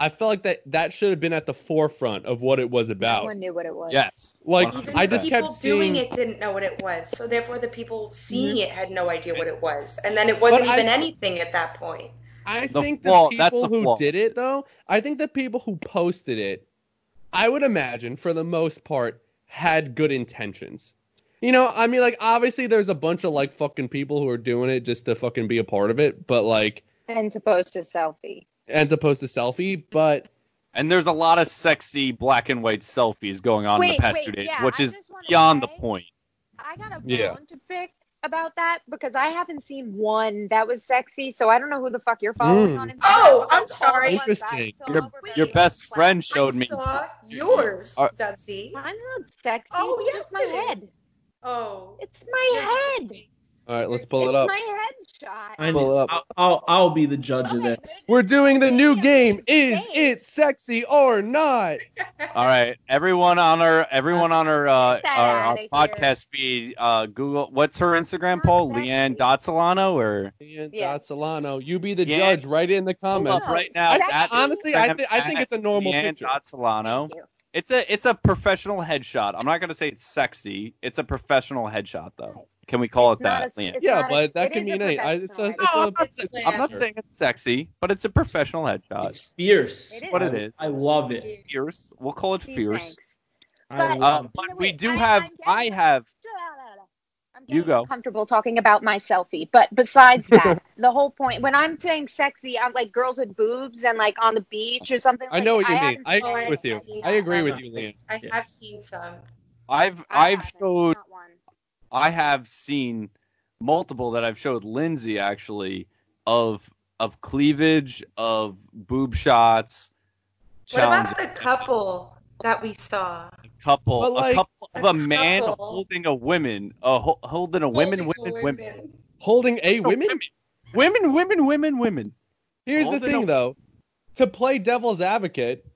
I felt like that that should have been at the forefront of what it was about. No one knew what it was. Yes. Like, 100%. even I the just people kept doing it didn't know what it was so therefore the people seeing it had no idea what it was and then it wasn't But I- even anything at that point I The think flaw- the that's people the who flaw. did it though, I think the people who posted it, I would imagine for the most part had good intentions. You know, I mean like obviously there's a bunch of like fucking people who are doing it just to fucking be a part of it, but like And to post a selfie. And to post a selfie, but And there's a lot of sexy black and white selfies going on in the past wait, two days, yeah, which I is just wanna beyond the point. I got a bone Yeah. to pick about that because I haven't seen one that was sexy, so I don't know who the fuck you're following Mm. on Instagram. Oh, I'm That's all the sorry. Interesting. saw Your your best friend showed I me. saw yours, Are- Dubsy. I'm not sexy. Oh, it's yes, just my it is. head. Oh. It's my head. All right, let's pull it's it up. my headshot. I Pull it up. I'll, I'll I'll be the judge of Okay, this. We're doing the new game. Is Thanks. it sexy or not? All right, everyone on our everyone on our uh, our, our podcast feed. Uh, Google what's her Instagram, Paul? Not Leanne sexy. Dotsolano or Ian Yeah. Solano, you be the Yeah. judge. Write it in the comments. right now. I, honestly, I, Instagram thi- I think it's a normal Leanne picture. Dotsolano. Thank you. It's a it's a professional headshot. I'm not gonna say it's sexy. It's a professional headshot though. Can we call It's it that, a- Leanne? Yeah, not a- but that can is mean any. I, it's a, professional it's a, it's a Leanne. I'm not saying it's sexy, but it's a professional headshot. It's fierce. It is. What it is. I- love it. Fierce. We'll call it fierce. thanks. I But- Uh, love but Either we do I- have. I'm I getting- have. I'm You go. Comfortable talking about my selfie, but besides that, the whole point when I'm saying sexy, I'm like girls with boobs and like on the beach or something. I like, know what you mean. I agree with you. I agree with you, Leanne. I have seen some. I've I I've showed. Not one. I have seen multiple that I've showed Lindsay actually of of cleavage, of boob shots. What about the couple that we saw? a couple, But, like- a couple of A a man couple. holding a woman, a ho- holding a women, Holding women, women, Holding a women. women, women, women, women. Here's the thing, a- though. To play devil's advocate,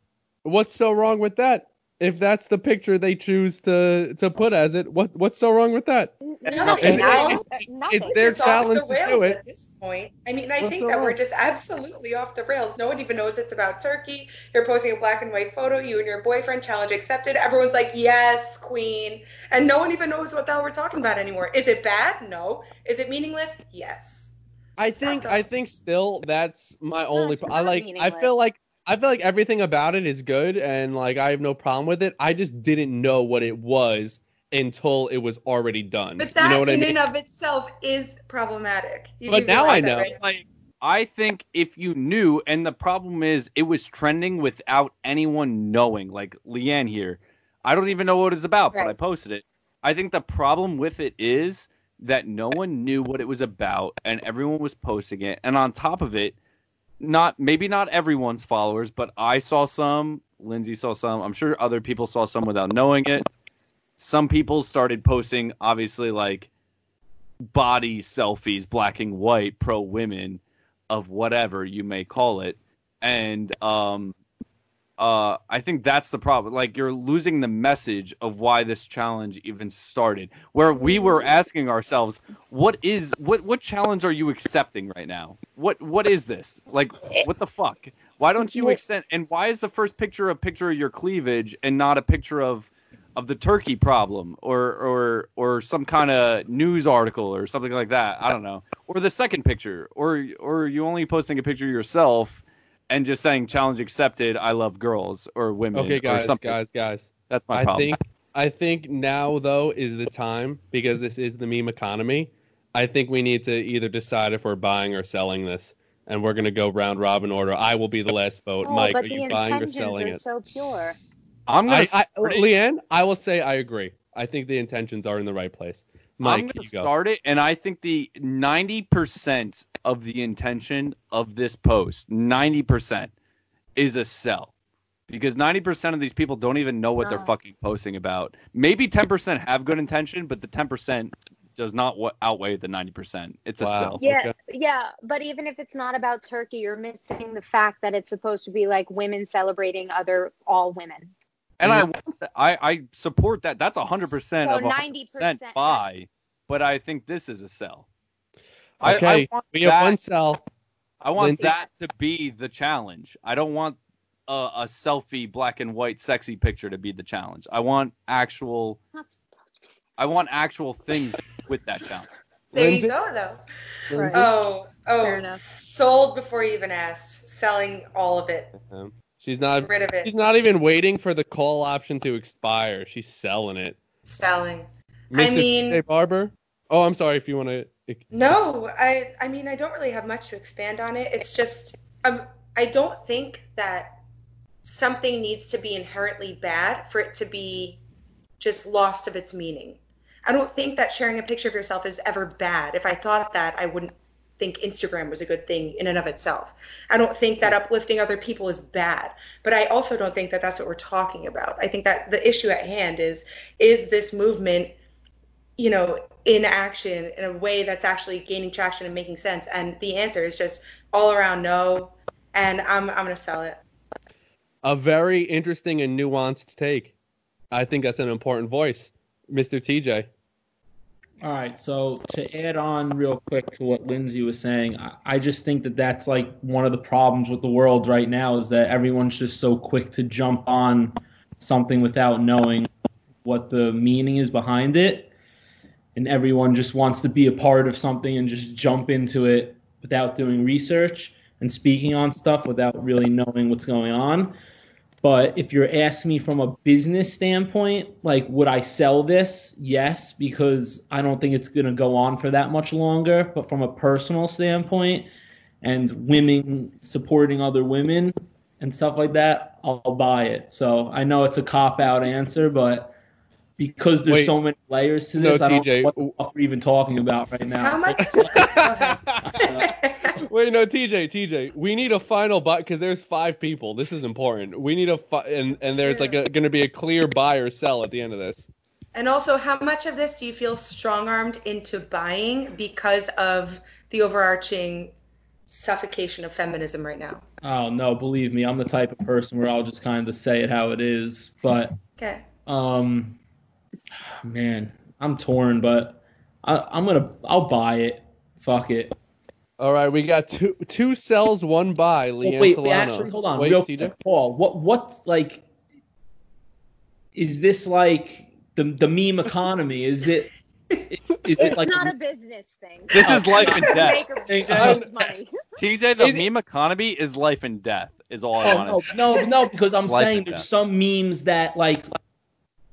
what's so wrong with that? If that's the picture they choose to to put as it, what what's so wrong with that? Nothing. And I, it- nothing. it's their just off challenge the to do it. at this point. I mean, I What's think so that we're just absolutely off the rails. No one even knows it's about Turkey. You're posting a black and white photo. You and your boyfriend challenge accepted. Everyone's like, "Yes, queen," and no one even knows what the hell we're talking about anymore. Is it bad? No. Is it meaningless? Yes. I think I think still that's my only. it's pro- I like. I feel like I feel like everything about it is good, and like I have no problem with it. I just didn't know what it was until it was already done. But that you know what I in mean? and of itself is problematic. You But now I know. right? Like, I think if you knew, and the problem is, it was trending without anyone knowing. Like Leanne here, I don't even know what it's about, but I posted it. I think the problem with it is that no one knew what it was about, and everyone was posting it. And on top of it, not maybe not everyone's followers, but I saw some. Lindsay saw some. I'm sure other people saw some without knowing it. Some people started posting, obviously, like body selfies, black and white, pro women, of whatever you may call it, and um, uh, I think that's the problem. Like you're losing the message of why this challenge even started. Where we were asking ourselves, what is what what challenge are you accepting right now? What what is this? Like what the fuck? Why don't you extend? And why is the first picture a picture of your cleavage and not a picture of of the turkey problem or or or some kind of news article or something like that? I don't know. Or the second picture, or or are you only posting a picture of yourself and just saying challenge accepted? I love girls or women. Okay, or guys, something. guys, guys. That's my I problem. think I think now though is the time because this is the meme economy. I think we need to either decide if we're buying or selling this, and we're gonna go round robin order. I will be the last vote. Oh, Mike, but are you buying or selling are it? so pure. I'm gonna I, I. Leanne, I will say I agree. I think the intentions are in the right place. Mike, I'm gonna you go. start it, and I think the ninety percent of the intention of this post, ninety percent, is a sell, because ninety percent of these people don't even know what they're fucking posting about. Maybe ten percent have good intention, but the ten percent does not outweigh the ninety percent. It's a Wow. sell. Yeah, Okay. yeah, but even if it's not about Turkey, you're missing the fact that it's supposed to be like women celebrating other all women. And I, I I support that. That's hundred percent So of 90%. buy, but I think this is a sell. I- I, want we have that- one sell. I want Lindsay? that to be the challenge. I don't want a, a selfie black and white sexy picture to be the challenge. I want actual Not supposed to be. I want actual things with that challenge. There Lindsay? you go, though. Right. Oh, oh, enough. sold before you even asked. Selling all of it. Um, she's not. Rid of it. She's not even waiting for the call option to expire. She's selling it. Selling. Mr. I mean- J. Barber. Oh, I'm sorry if you want to. No, I I mean I don't really have much to expand on it. It's just um I don't think that something needs to be inherently bad for it to be just lost of its meaning. I don't think that sharing a picture of yourself is ever bad. If I thought that, I wouldn't think Instagram was a good thing in and of itself. I don't think that uplifting other people is bad, but I also don't think that that's what we're talking about. I think that the issue at hand is is this movement, you know, in action in a way that's actually gaining traction and making sense? And the answer is just all around no, and I'm I'm gonna sell it. A very interesting and nuanced take. I think that's an important voice, Mr. TJ. All right, so to add on real quick to what Lindsay was saying, I, I just think that that's like one of the problems with the world right now is that everyone's just so quick to jump on something without knowing what the meaning is behind it. And everyone just wants to be a part of something and just jump into it without doing research and speaking on stuff without really knowing what's going on. But if you're asking me from a business standpoint, like, would I sell this? Yes, because I don't think it's going to go on for that much longer. But from a personal standpoint and women supporting other women and stuff like that, I'll buy it. So I know it's a cop out answer, but because there's Wait. so many layers to No, this, I don't TJ. know what the fuck we're even talking about right now. How So- much? Wait, no, TJ, TJ. We need a final buy because there's five people. This is important. We need a fi- and and there's like going to be a clear buy or sell at the end of this. And also, how much of this do you feel strong armed into buying because of the overarching suffocation of feminism right now? Oh no, believe me, I'm the type of person where I'll just kind of say it how it is. But Okay. um, man, I'm torn. But I, I'm gonna, I'll buy it. Fuck it. All right, we got two two sells, one buy. Oh, Leanne wait, Solano. wait, actually, hold on, Wait, real TJ. quick, Paul. What, what, like, is this like the the meme economy? Is it, is It's it like? not a business thing. This is oh, life and death. Make or money. TJ, the It- meme economy is life and death. Is all I Oh, want no, no, no, because I'm Life saying there's death. some memes that like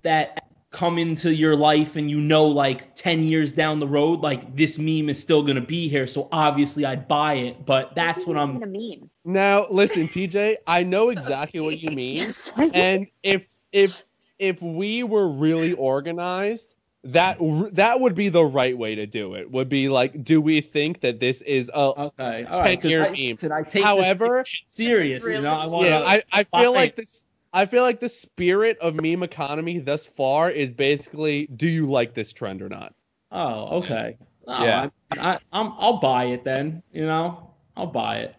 that come into your life and you know like 10 years down the road like this meme is still going to be here so obviously I'd buy it but that's This what isn't I'm a meme. Now, listen, TJ. I know exactly what you mean. and if if if we were really organized that that would be the right way to do it would be like do we think that this is a okay all right 'cause 10-year I, meme. listen, I take However- this serious really you know I wanna, yeah i, I feel like this i feel like the spirit of meme economy thus far is basically do you like this trend or not? Oh okay. Oh, Yeah. I, I, I'm, I'll buy it then you know? I'll buy it.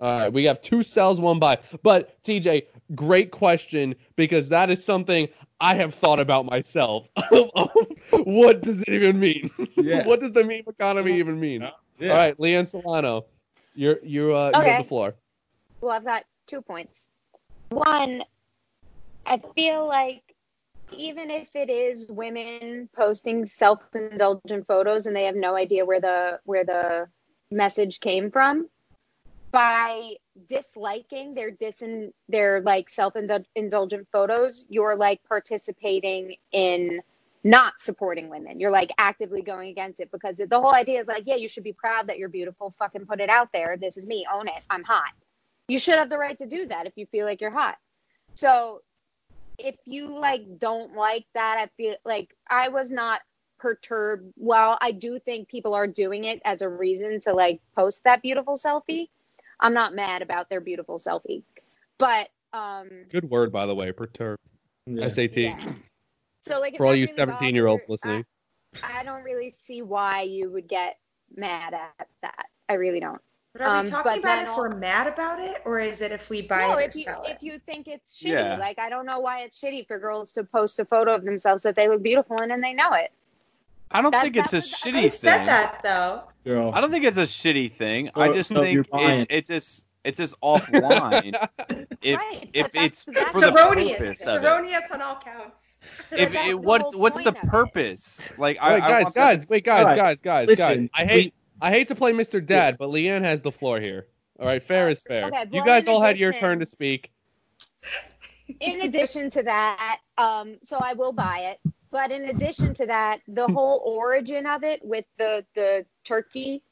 All right we have two sells one buy. But tj great question because that is something i have thought about myself. What does it even mean? Yeah. what does the meme economy even mean? Yeah. All right, Leanne Solano, you're you uh you Okay. have the floor. Well, I've got two points. One, I feel like even if it is women posting self-indulgent photos and they have no idea where the where the message came from, by disliking their disin their like self-indulgent photos, you're like participating in not supporting women. You're like actively going against it because the whole idea is like, yeah, you should be proud that you're beautiful. Fucking put it out there. This is me. Own it. I'm hot you should have the right to do that if you feel like you're hot. So if you like don't like that, I feel like I was not perturbed. Well, I do think people are doing it as a reason to like post that beautiful selfie. I'm not mad about their beautiful selfie. But um Good word, by the way, perturbed. Yeah. SAT. yeah. So like For all you 17 year olds listening. I, I don't really see why you would get mad at that. I really don't. But are Um, we talking but about then if all- we're mad about it, or is it if we buy no, it or if you sell it? if you think it's shitty, Yeah. like I don't know why it's shitty for girls to post a photo of themselves that they look beautiful in and they know it. I don't That- think it's a was- shitty I said thing. that though. girl I don't think it's a shitty thing. I just so think buying. it's it's just it's just offline. if Right, if that's- it's that's for the erroneous. purpose It's of it. erroneous on all counts. If that's it, what's whole what's the point it. purpose? Like I, Wait, I guys, want the- guys, wait, guys, All right. guys, guys, guys. I hate I hate to play Mr. Dad, but Leanne has the floor here. All right, fair is fair. Okay, you guys in all had your turn to speak. in addition to that, um, so I will buy it. But in addition to that, the whole origin of it with the the Turkey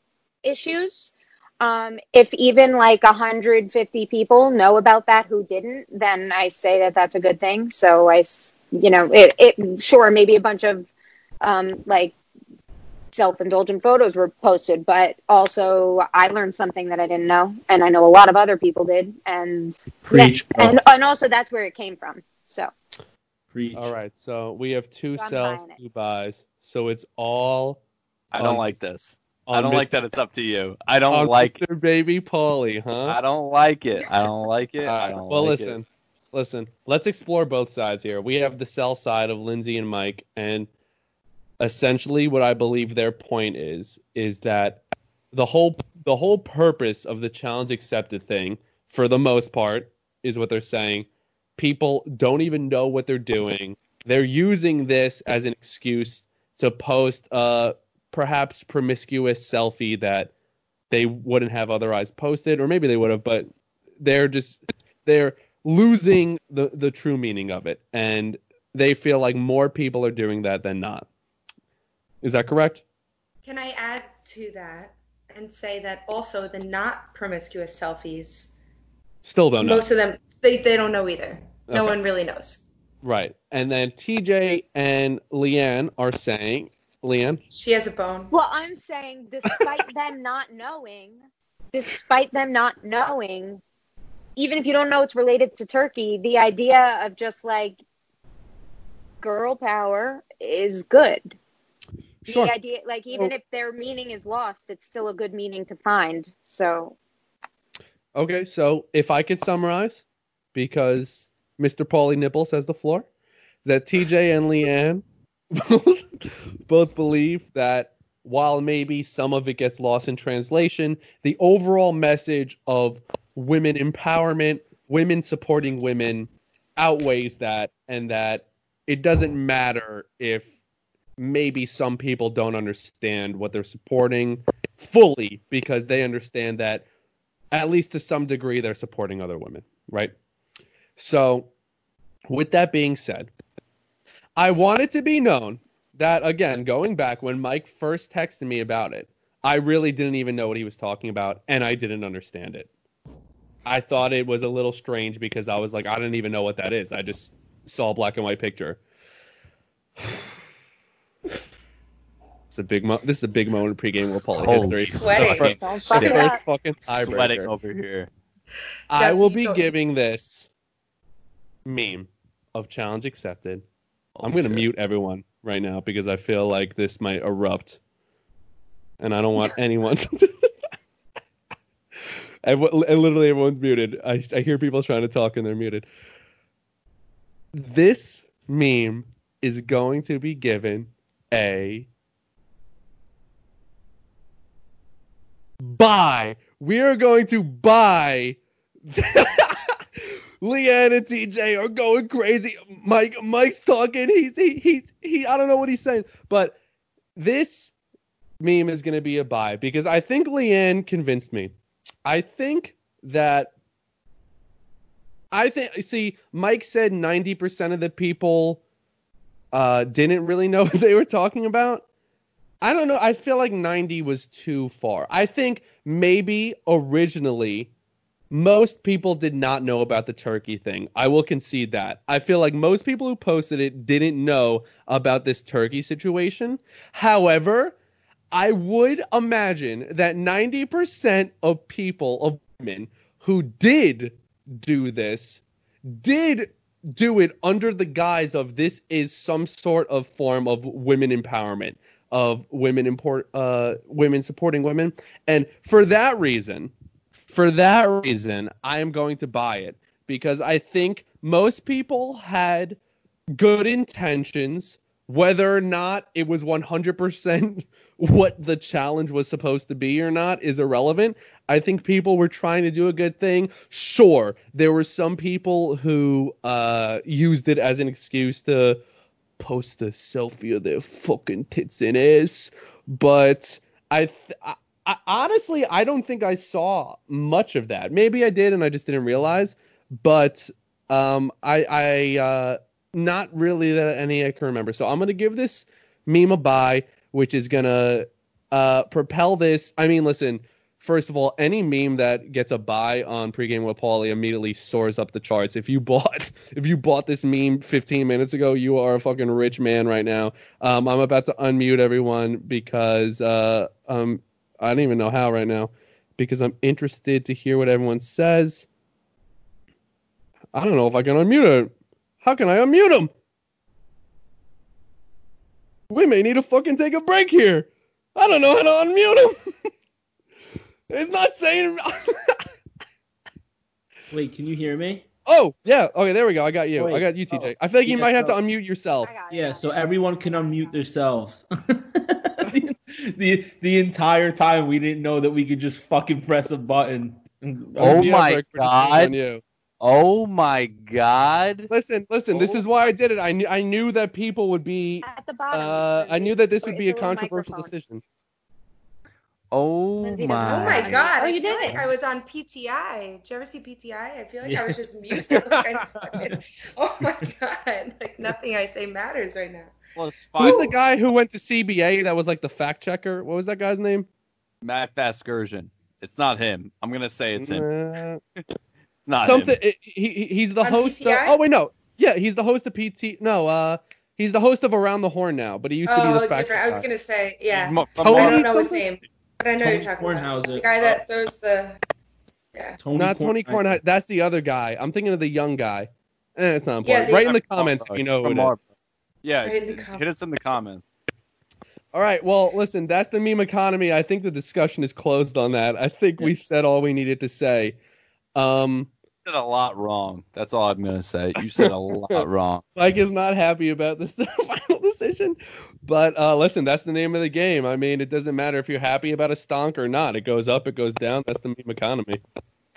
issues, um, if even like 150 people know about that who didn't, then I say that that's a good thing. So I, you know, it, it sure maybe a bunch of um, like self-indulgent photos were posted, but also I learned something that I didn't know, and I know a lot of other people did, and Preach. yeah, and and also that's where it came from. So Preach. All right, so we have two I'm sells, two buys. So it's all I don't on- like this. I don't like that it's up to you. I don't on like. Mr. Baby Paulie, huh? I don't like it. I don't like it. All I right. don't Well, like listen, It. listen. Let's explore both sides here. We have the sell side of Lindsay and Mike, and essentially, what I believe their point is is that the whole the whole purpose of the challenge accepted thing, for the most part, is what they're saying. People don't even know what they're doing. They're using this as an excuse to post a perhaps promiscuous selfie that they wouldn't have otherwise posted, or maybe they would have, but they're just they're losing the the true meaning of it, and they feel like more people are doing that than not. Is that correct? Can I add to that and say that also the not promiscuous selfies, Still don't know. most of them they, they don't know either. No one really knows. Right. And then TJ and Leanne are saying, Leanne, She has a bone. Well, I'm saying, despite them not knowing, despite them not knowing, even if you don't know it's related to Turkey, the idea of just like girl power is good. Sure. The idea, like, even Well- if their meaning is lost, it's still a good meaning to find. So, Okay, so if I could summarize, because Mr. Paulie Nipples has the floor, that TJ and Leanne both, both believe that while maybe some of it gets lost in translation, the overall message of women empowerment, women supporting women outweighs that, and that it doesn't matter if maybe some people don't understand what they're supporting fully because they understand that at least to some degree, they're supporting other women, right? So, with that being said, I want it to be known that, again, going back when Mike first texted me about it, I really didn't even know what he was talking about, and I didn't understand it. I thought it was a little strange because I was like, I don't even know what that is. I just saw a black and white picture. It's a big mo- this is a big moment in pregame World Polo Holy history. Sweating. The don't first- fuck it first up. fucking Sweating over here. I will be don't- giving this meme of challenge accepted. I'm going to shit. mute everyone right now because I feel like this might erupt, and I don't want anyone. To... and, and literally everyone's muted. I, I hear people trying to talk and they're muted. This meme is going to be given a buy. We are going to buy. Leanne and TJ are going crazy. Mike, Mike's talking. He's he he's he. I don't know what he's saying, but this meme is going to be a buy because I think Leanne convinced me. I think that. I think. See, Mike said ninety percent of the people uh, didn't really know what they were talking about. I don't know. I feel like 90 was too far. I think maybe originally most people did not know about the Turkey thing. I will concede that. I feel like most people who posted it didn't know about this Turkey situation. However, I would imagine that 90% of people, of women who did do this, did do it under the guise of this is some sort of form of women empowerment of women import uh women supporting women. And for that reason for that reason i am going to buy it because i think most people had good intentions whether or not it was 100% what the challenge was supposed to be or not is irrelevant. I think people were trying to do a good thing. Sure there were some people who uh used it as an excuse to post a selfie of their fucking tits and ass. But I, th- I, I honestly, I don't think I saw much of that. Maybe I did, and I just didn't realize. But um, I, I, uh, not really that any I can remember. So I'm gonna give this meme a buy, which is gonna uh propel this. I mean, listen, first of all, any meme that gets a buy on pregame with Paulie immediately soars up the charts. If you bought if you bought this meme 15 minutes ago, you are a fucking rich man right now. Um, I'm about to unmute everyone because uh, um, I don't even know how right now because I'm interested to hear what everyone says. I don't know if I can unmute it. How can I unmute him? We may need to fucking take a break here. I don't know how to unmute him. it's not saying. Wait, can you hear me? oh yeah. Okay, there we go. I got you. Wait. I got you, TJ. Oh. I feel like you Yeah, might have to unmute yourself. I got it. Yeah, so everyone can unmute themselves. the, the the entire time we didn't know that we could just fucking press a button. Oh my Rick, we're just waiting on God. Oh my god. Listen, listen. This Oh. is why I did it. I knew I knew that people would be. At the bottom. Uh, I knew that this would be a controversial decision. Oh Lindsay my. Oh my god! Oh, I you did like. I was on PTI. Did you ever see PTI? I feel like Yeah. I was just muted. Like I oh my god! Like nothing I say matters right now. Plus Who's the guy who went to CBA that was like the fact checker? What was that guy's name? Matt Vasgersian. It's not him. I'm gonna say it's him. Uh, Not something. him. it- he, he- he's the On host. Of, oh wait, no. Yeah, he's the host of PT. No, uh, he's the host of Around the Horn now, but he used to be Oh, the fact different. I was gonna say, yeah. Mo- Tony I don't know his name, but I know Tony you're talking about. The guy that throws the. Yeah. Tony Not Tony Kornheiser. Cornheiser. That's the other guy. I'm thinking of the young guy. Eh, it's not Yeah, important. the- Write in the comments if you know who it is. Yeah, Right in the hit us in the comments. All right. Well, listen, that's the meme economy. I think the discussion is closed on that. I think we've said all we needed to say. Um, You said a lot wrong. That's all I'm gonna say. You said a lot wrong. Mike is not happy about this final decision, but uh, listen, that's the name of the game. I mean, it doesn't matter if you're happy about a stonk or not. It goes up, it goes down. That's the meme economy.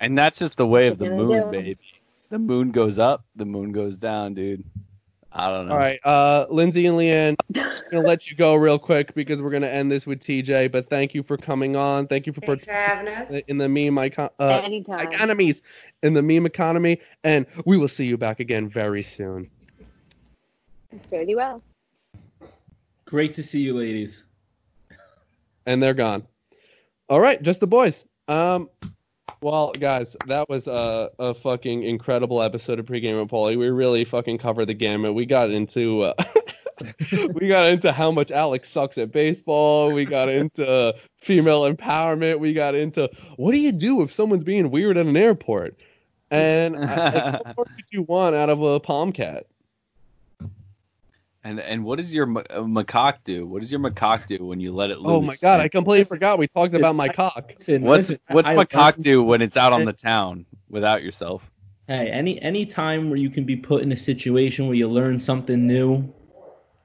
And that's just the way of the moon, yeah. baby. The moon goes up, the moon goes down, dude. I don't know. All right, uh, Lindsay and Leanne, I'm gonna let you go real quick because we're gonna end this with TJ. But thank you for coming on. Thank you for Thanks for having us. participating in the meme icon. Uh, economies in the meme economy, and we will see you back again very soon. Pretty well. Great to see you, ladies. And they're gone. All right, just the boys. Um, well, guys, that was a, a fucking incredible episode of pregame with Paulie. We really fucking covered the gamut. We got into uh, we got into how much Alex sucks at baseball. We got into female empowerment. We got into what do you do if someone's being weird at an airport? And what could you want out of a palm cat? And and what does your ma- uh, macaque do? What does your macaque do when you let it loose? Oh my god, I completely forgot we talked about my cock. Listen, What's listen, what's I- macaque do when it's out on the town without yourself? Hey, any any time where you can be put in a situation where you learn something new,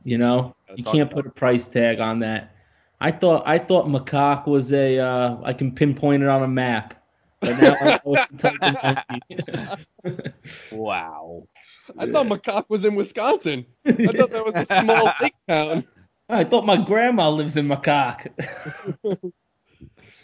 you know, you talk can't about put a price tag on that. I thought I thought macaque was a uh, I can pinpoint it on a map, but now I know it's the type of monkey. Wow. I thought macaque was in Wisconsin. I thought that was a small lake town. I thought my grandma lives in macaque.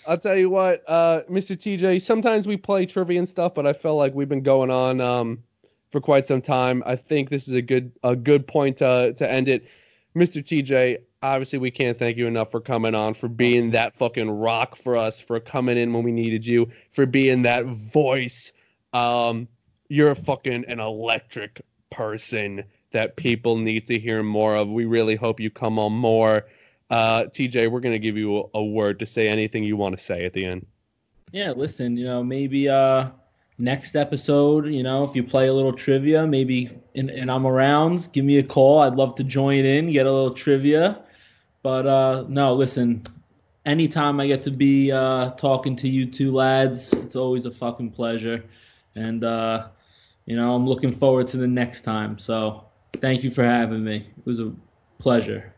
I'll tell you what, uh, Mr. TJ. Sometimes we play trivia and stuff, but I felt like we've been going on um, for quite some time. I think this is a good a good point to to end it, Mr. TJ. Obviously, we can't thank you enough for coming on, for being that fucking rock for us, for coming in when we needed you, for being that voice. Um, you're a fucking an electric person that people need to hear more of. We really hope you come on more. Uh, TJ, we're gonna give you a, a word to say anything you want to say at the end. Yeah, listen, you know, maybe uh next episode, you know, if you play a little trivia, maybe and, and I'm around, give me a call. I'd love to join in, get a little trivia. But uh no, listen, anytime I get to be uh talking to you two lads, it's always a fucking pleasure. And uh you know, I'm looking forward to the next time. So, thank you for having me. It was a pleasure.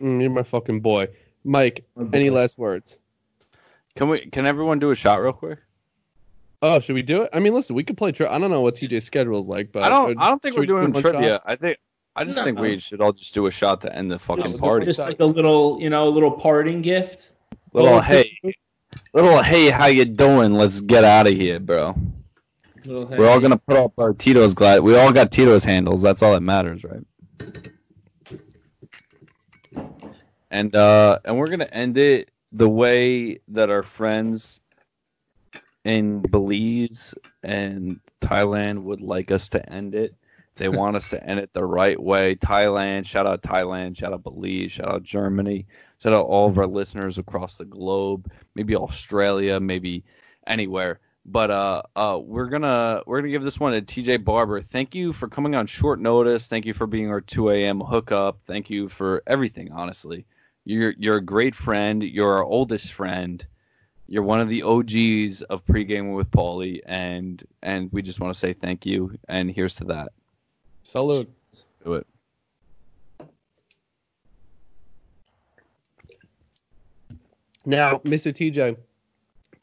Mm, you're my fucking boy, Mike. Any last words? Can we? Can everyone do a shot real quick? Oh, should we do it? I mean, listen, we could play. Tri- I don't know what TJ's schedule is like, but I don't. I don't think we're we do doing one trivia. shot? I think. I just No. think we should all just do a shot to end the fucking Just- party. Just like a little, you know, a little parting gift. Little Oh, hey, little hey, how you doing? Let's get out of here, bro. We're all gonna put up our Tito's glad. We all got Tito's handles. That's all that matters, right? And uh, and we're gonna end it the way that our friends in Belize and Thailand would like us to end it. They want us to end it the right way. Thailand, shout out Thailand, shout out Belize, shout out Germany, shout out all of our listeners across the globe, maybe Australia, maybe anywhere. But uh, uh, we're gonna we're gonna give this one to TJ Barber. Thank you for coming on short notice. Thank you for being our 2 a.m. hookup. Thank you for everything. Honestly, you're you're a great friend. You're our oldest friend. You're one of the OGs of pre-gaming with Paulie, and and we just want to say thank you. And here's to that. Salute. Do it. Now, Mr. TJ,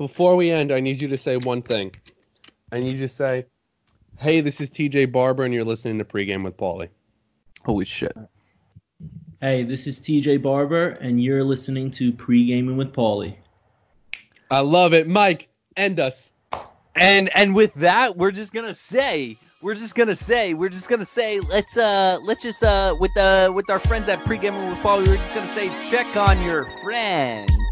before we end, I need you to say one thing. I need you to say, "Hey, this is TJ Barber, and you're listening to pregame with Paulie." Holy shit! Hey, this is TJ Barber, and you're listening to Pre-Gaming with Paulie. I love it, Mike. End us. And and with that, we're just gonna say, we're just gonna say, we're just gonna say, let's uh, let's just uh, with uh, with our friends at pregame with Paulie, we're just gonna say, check on your friends.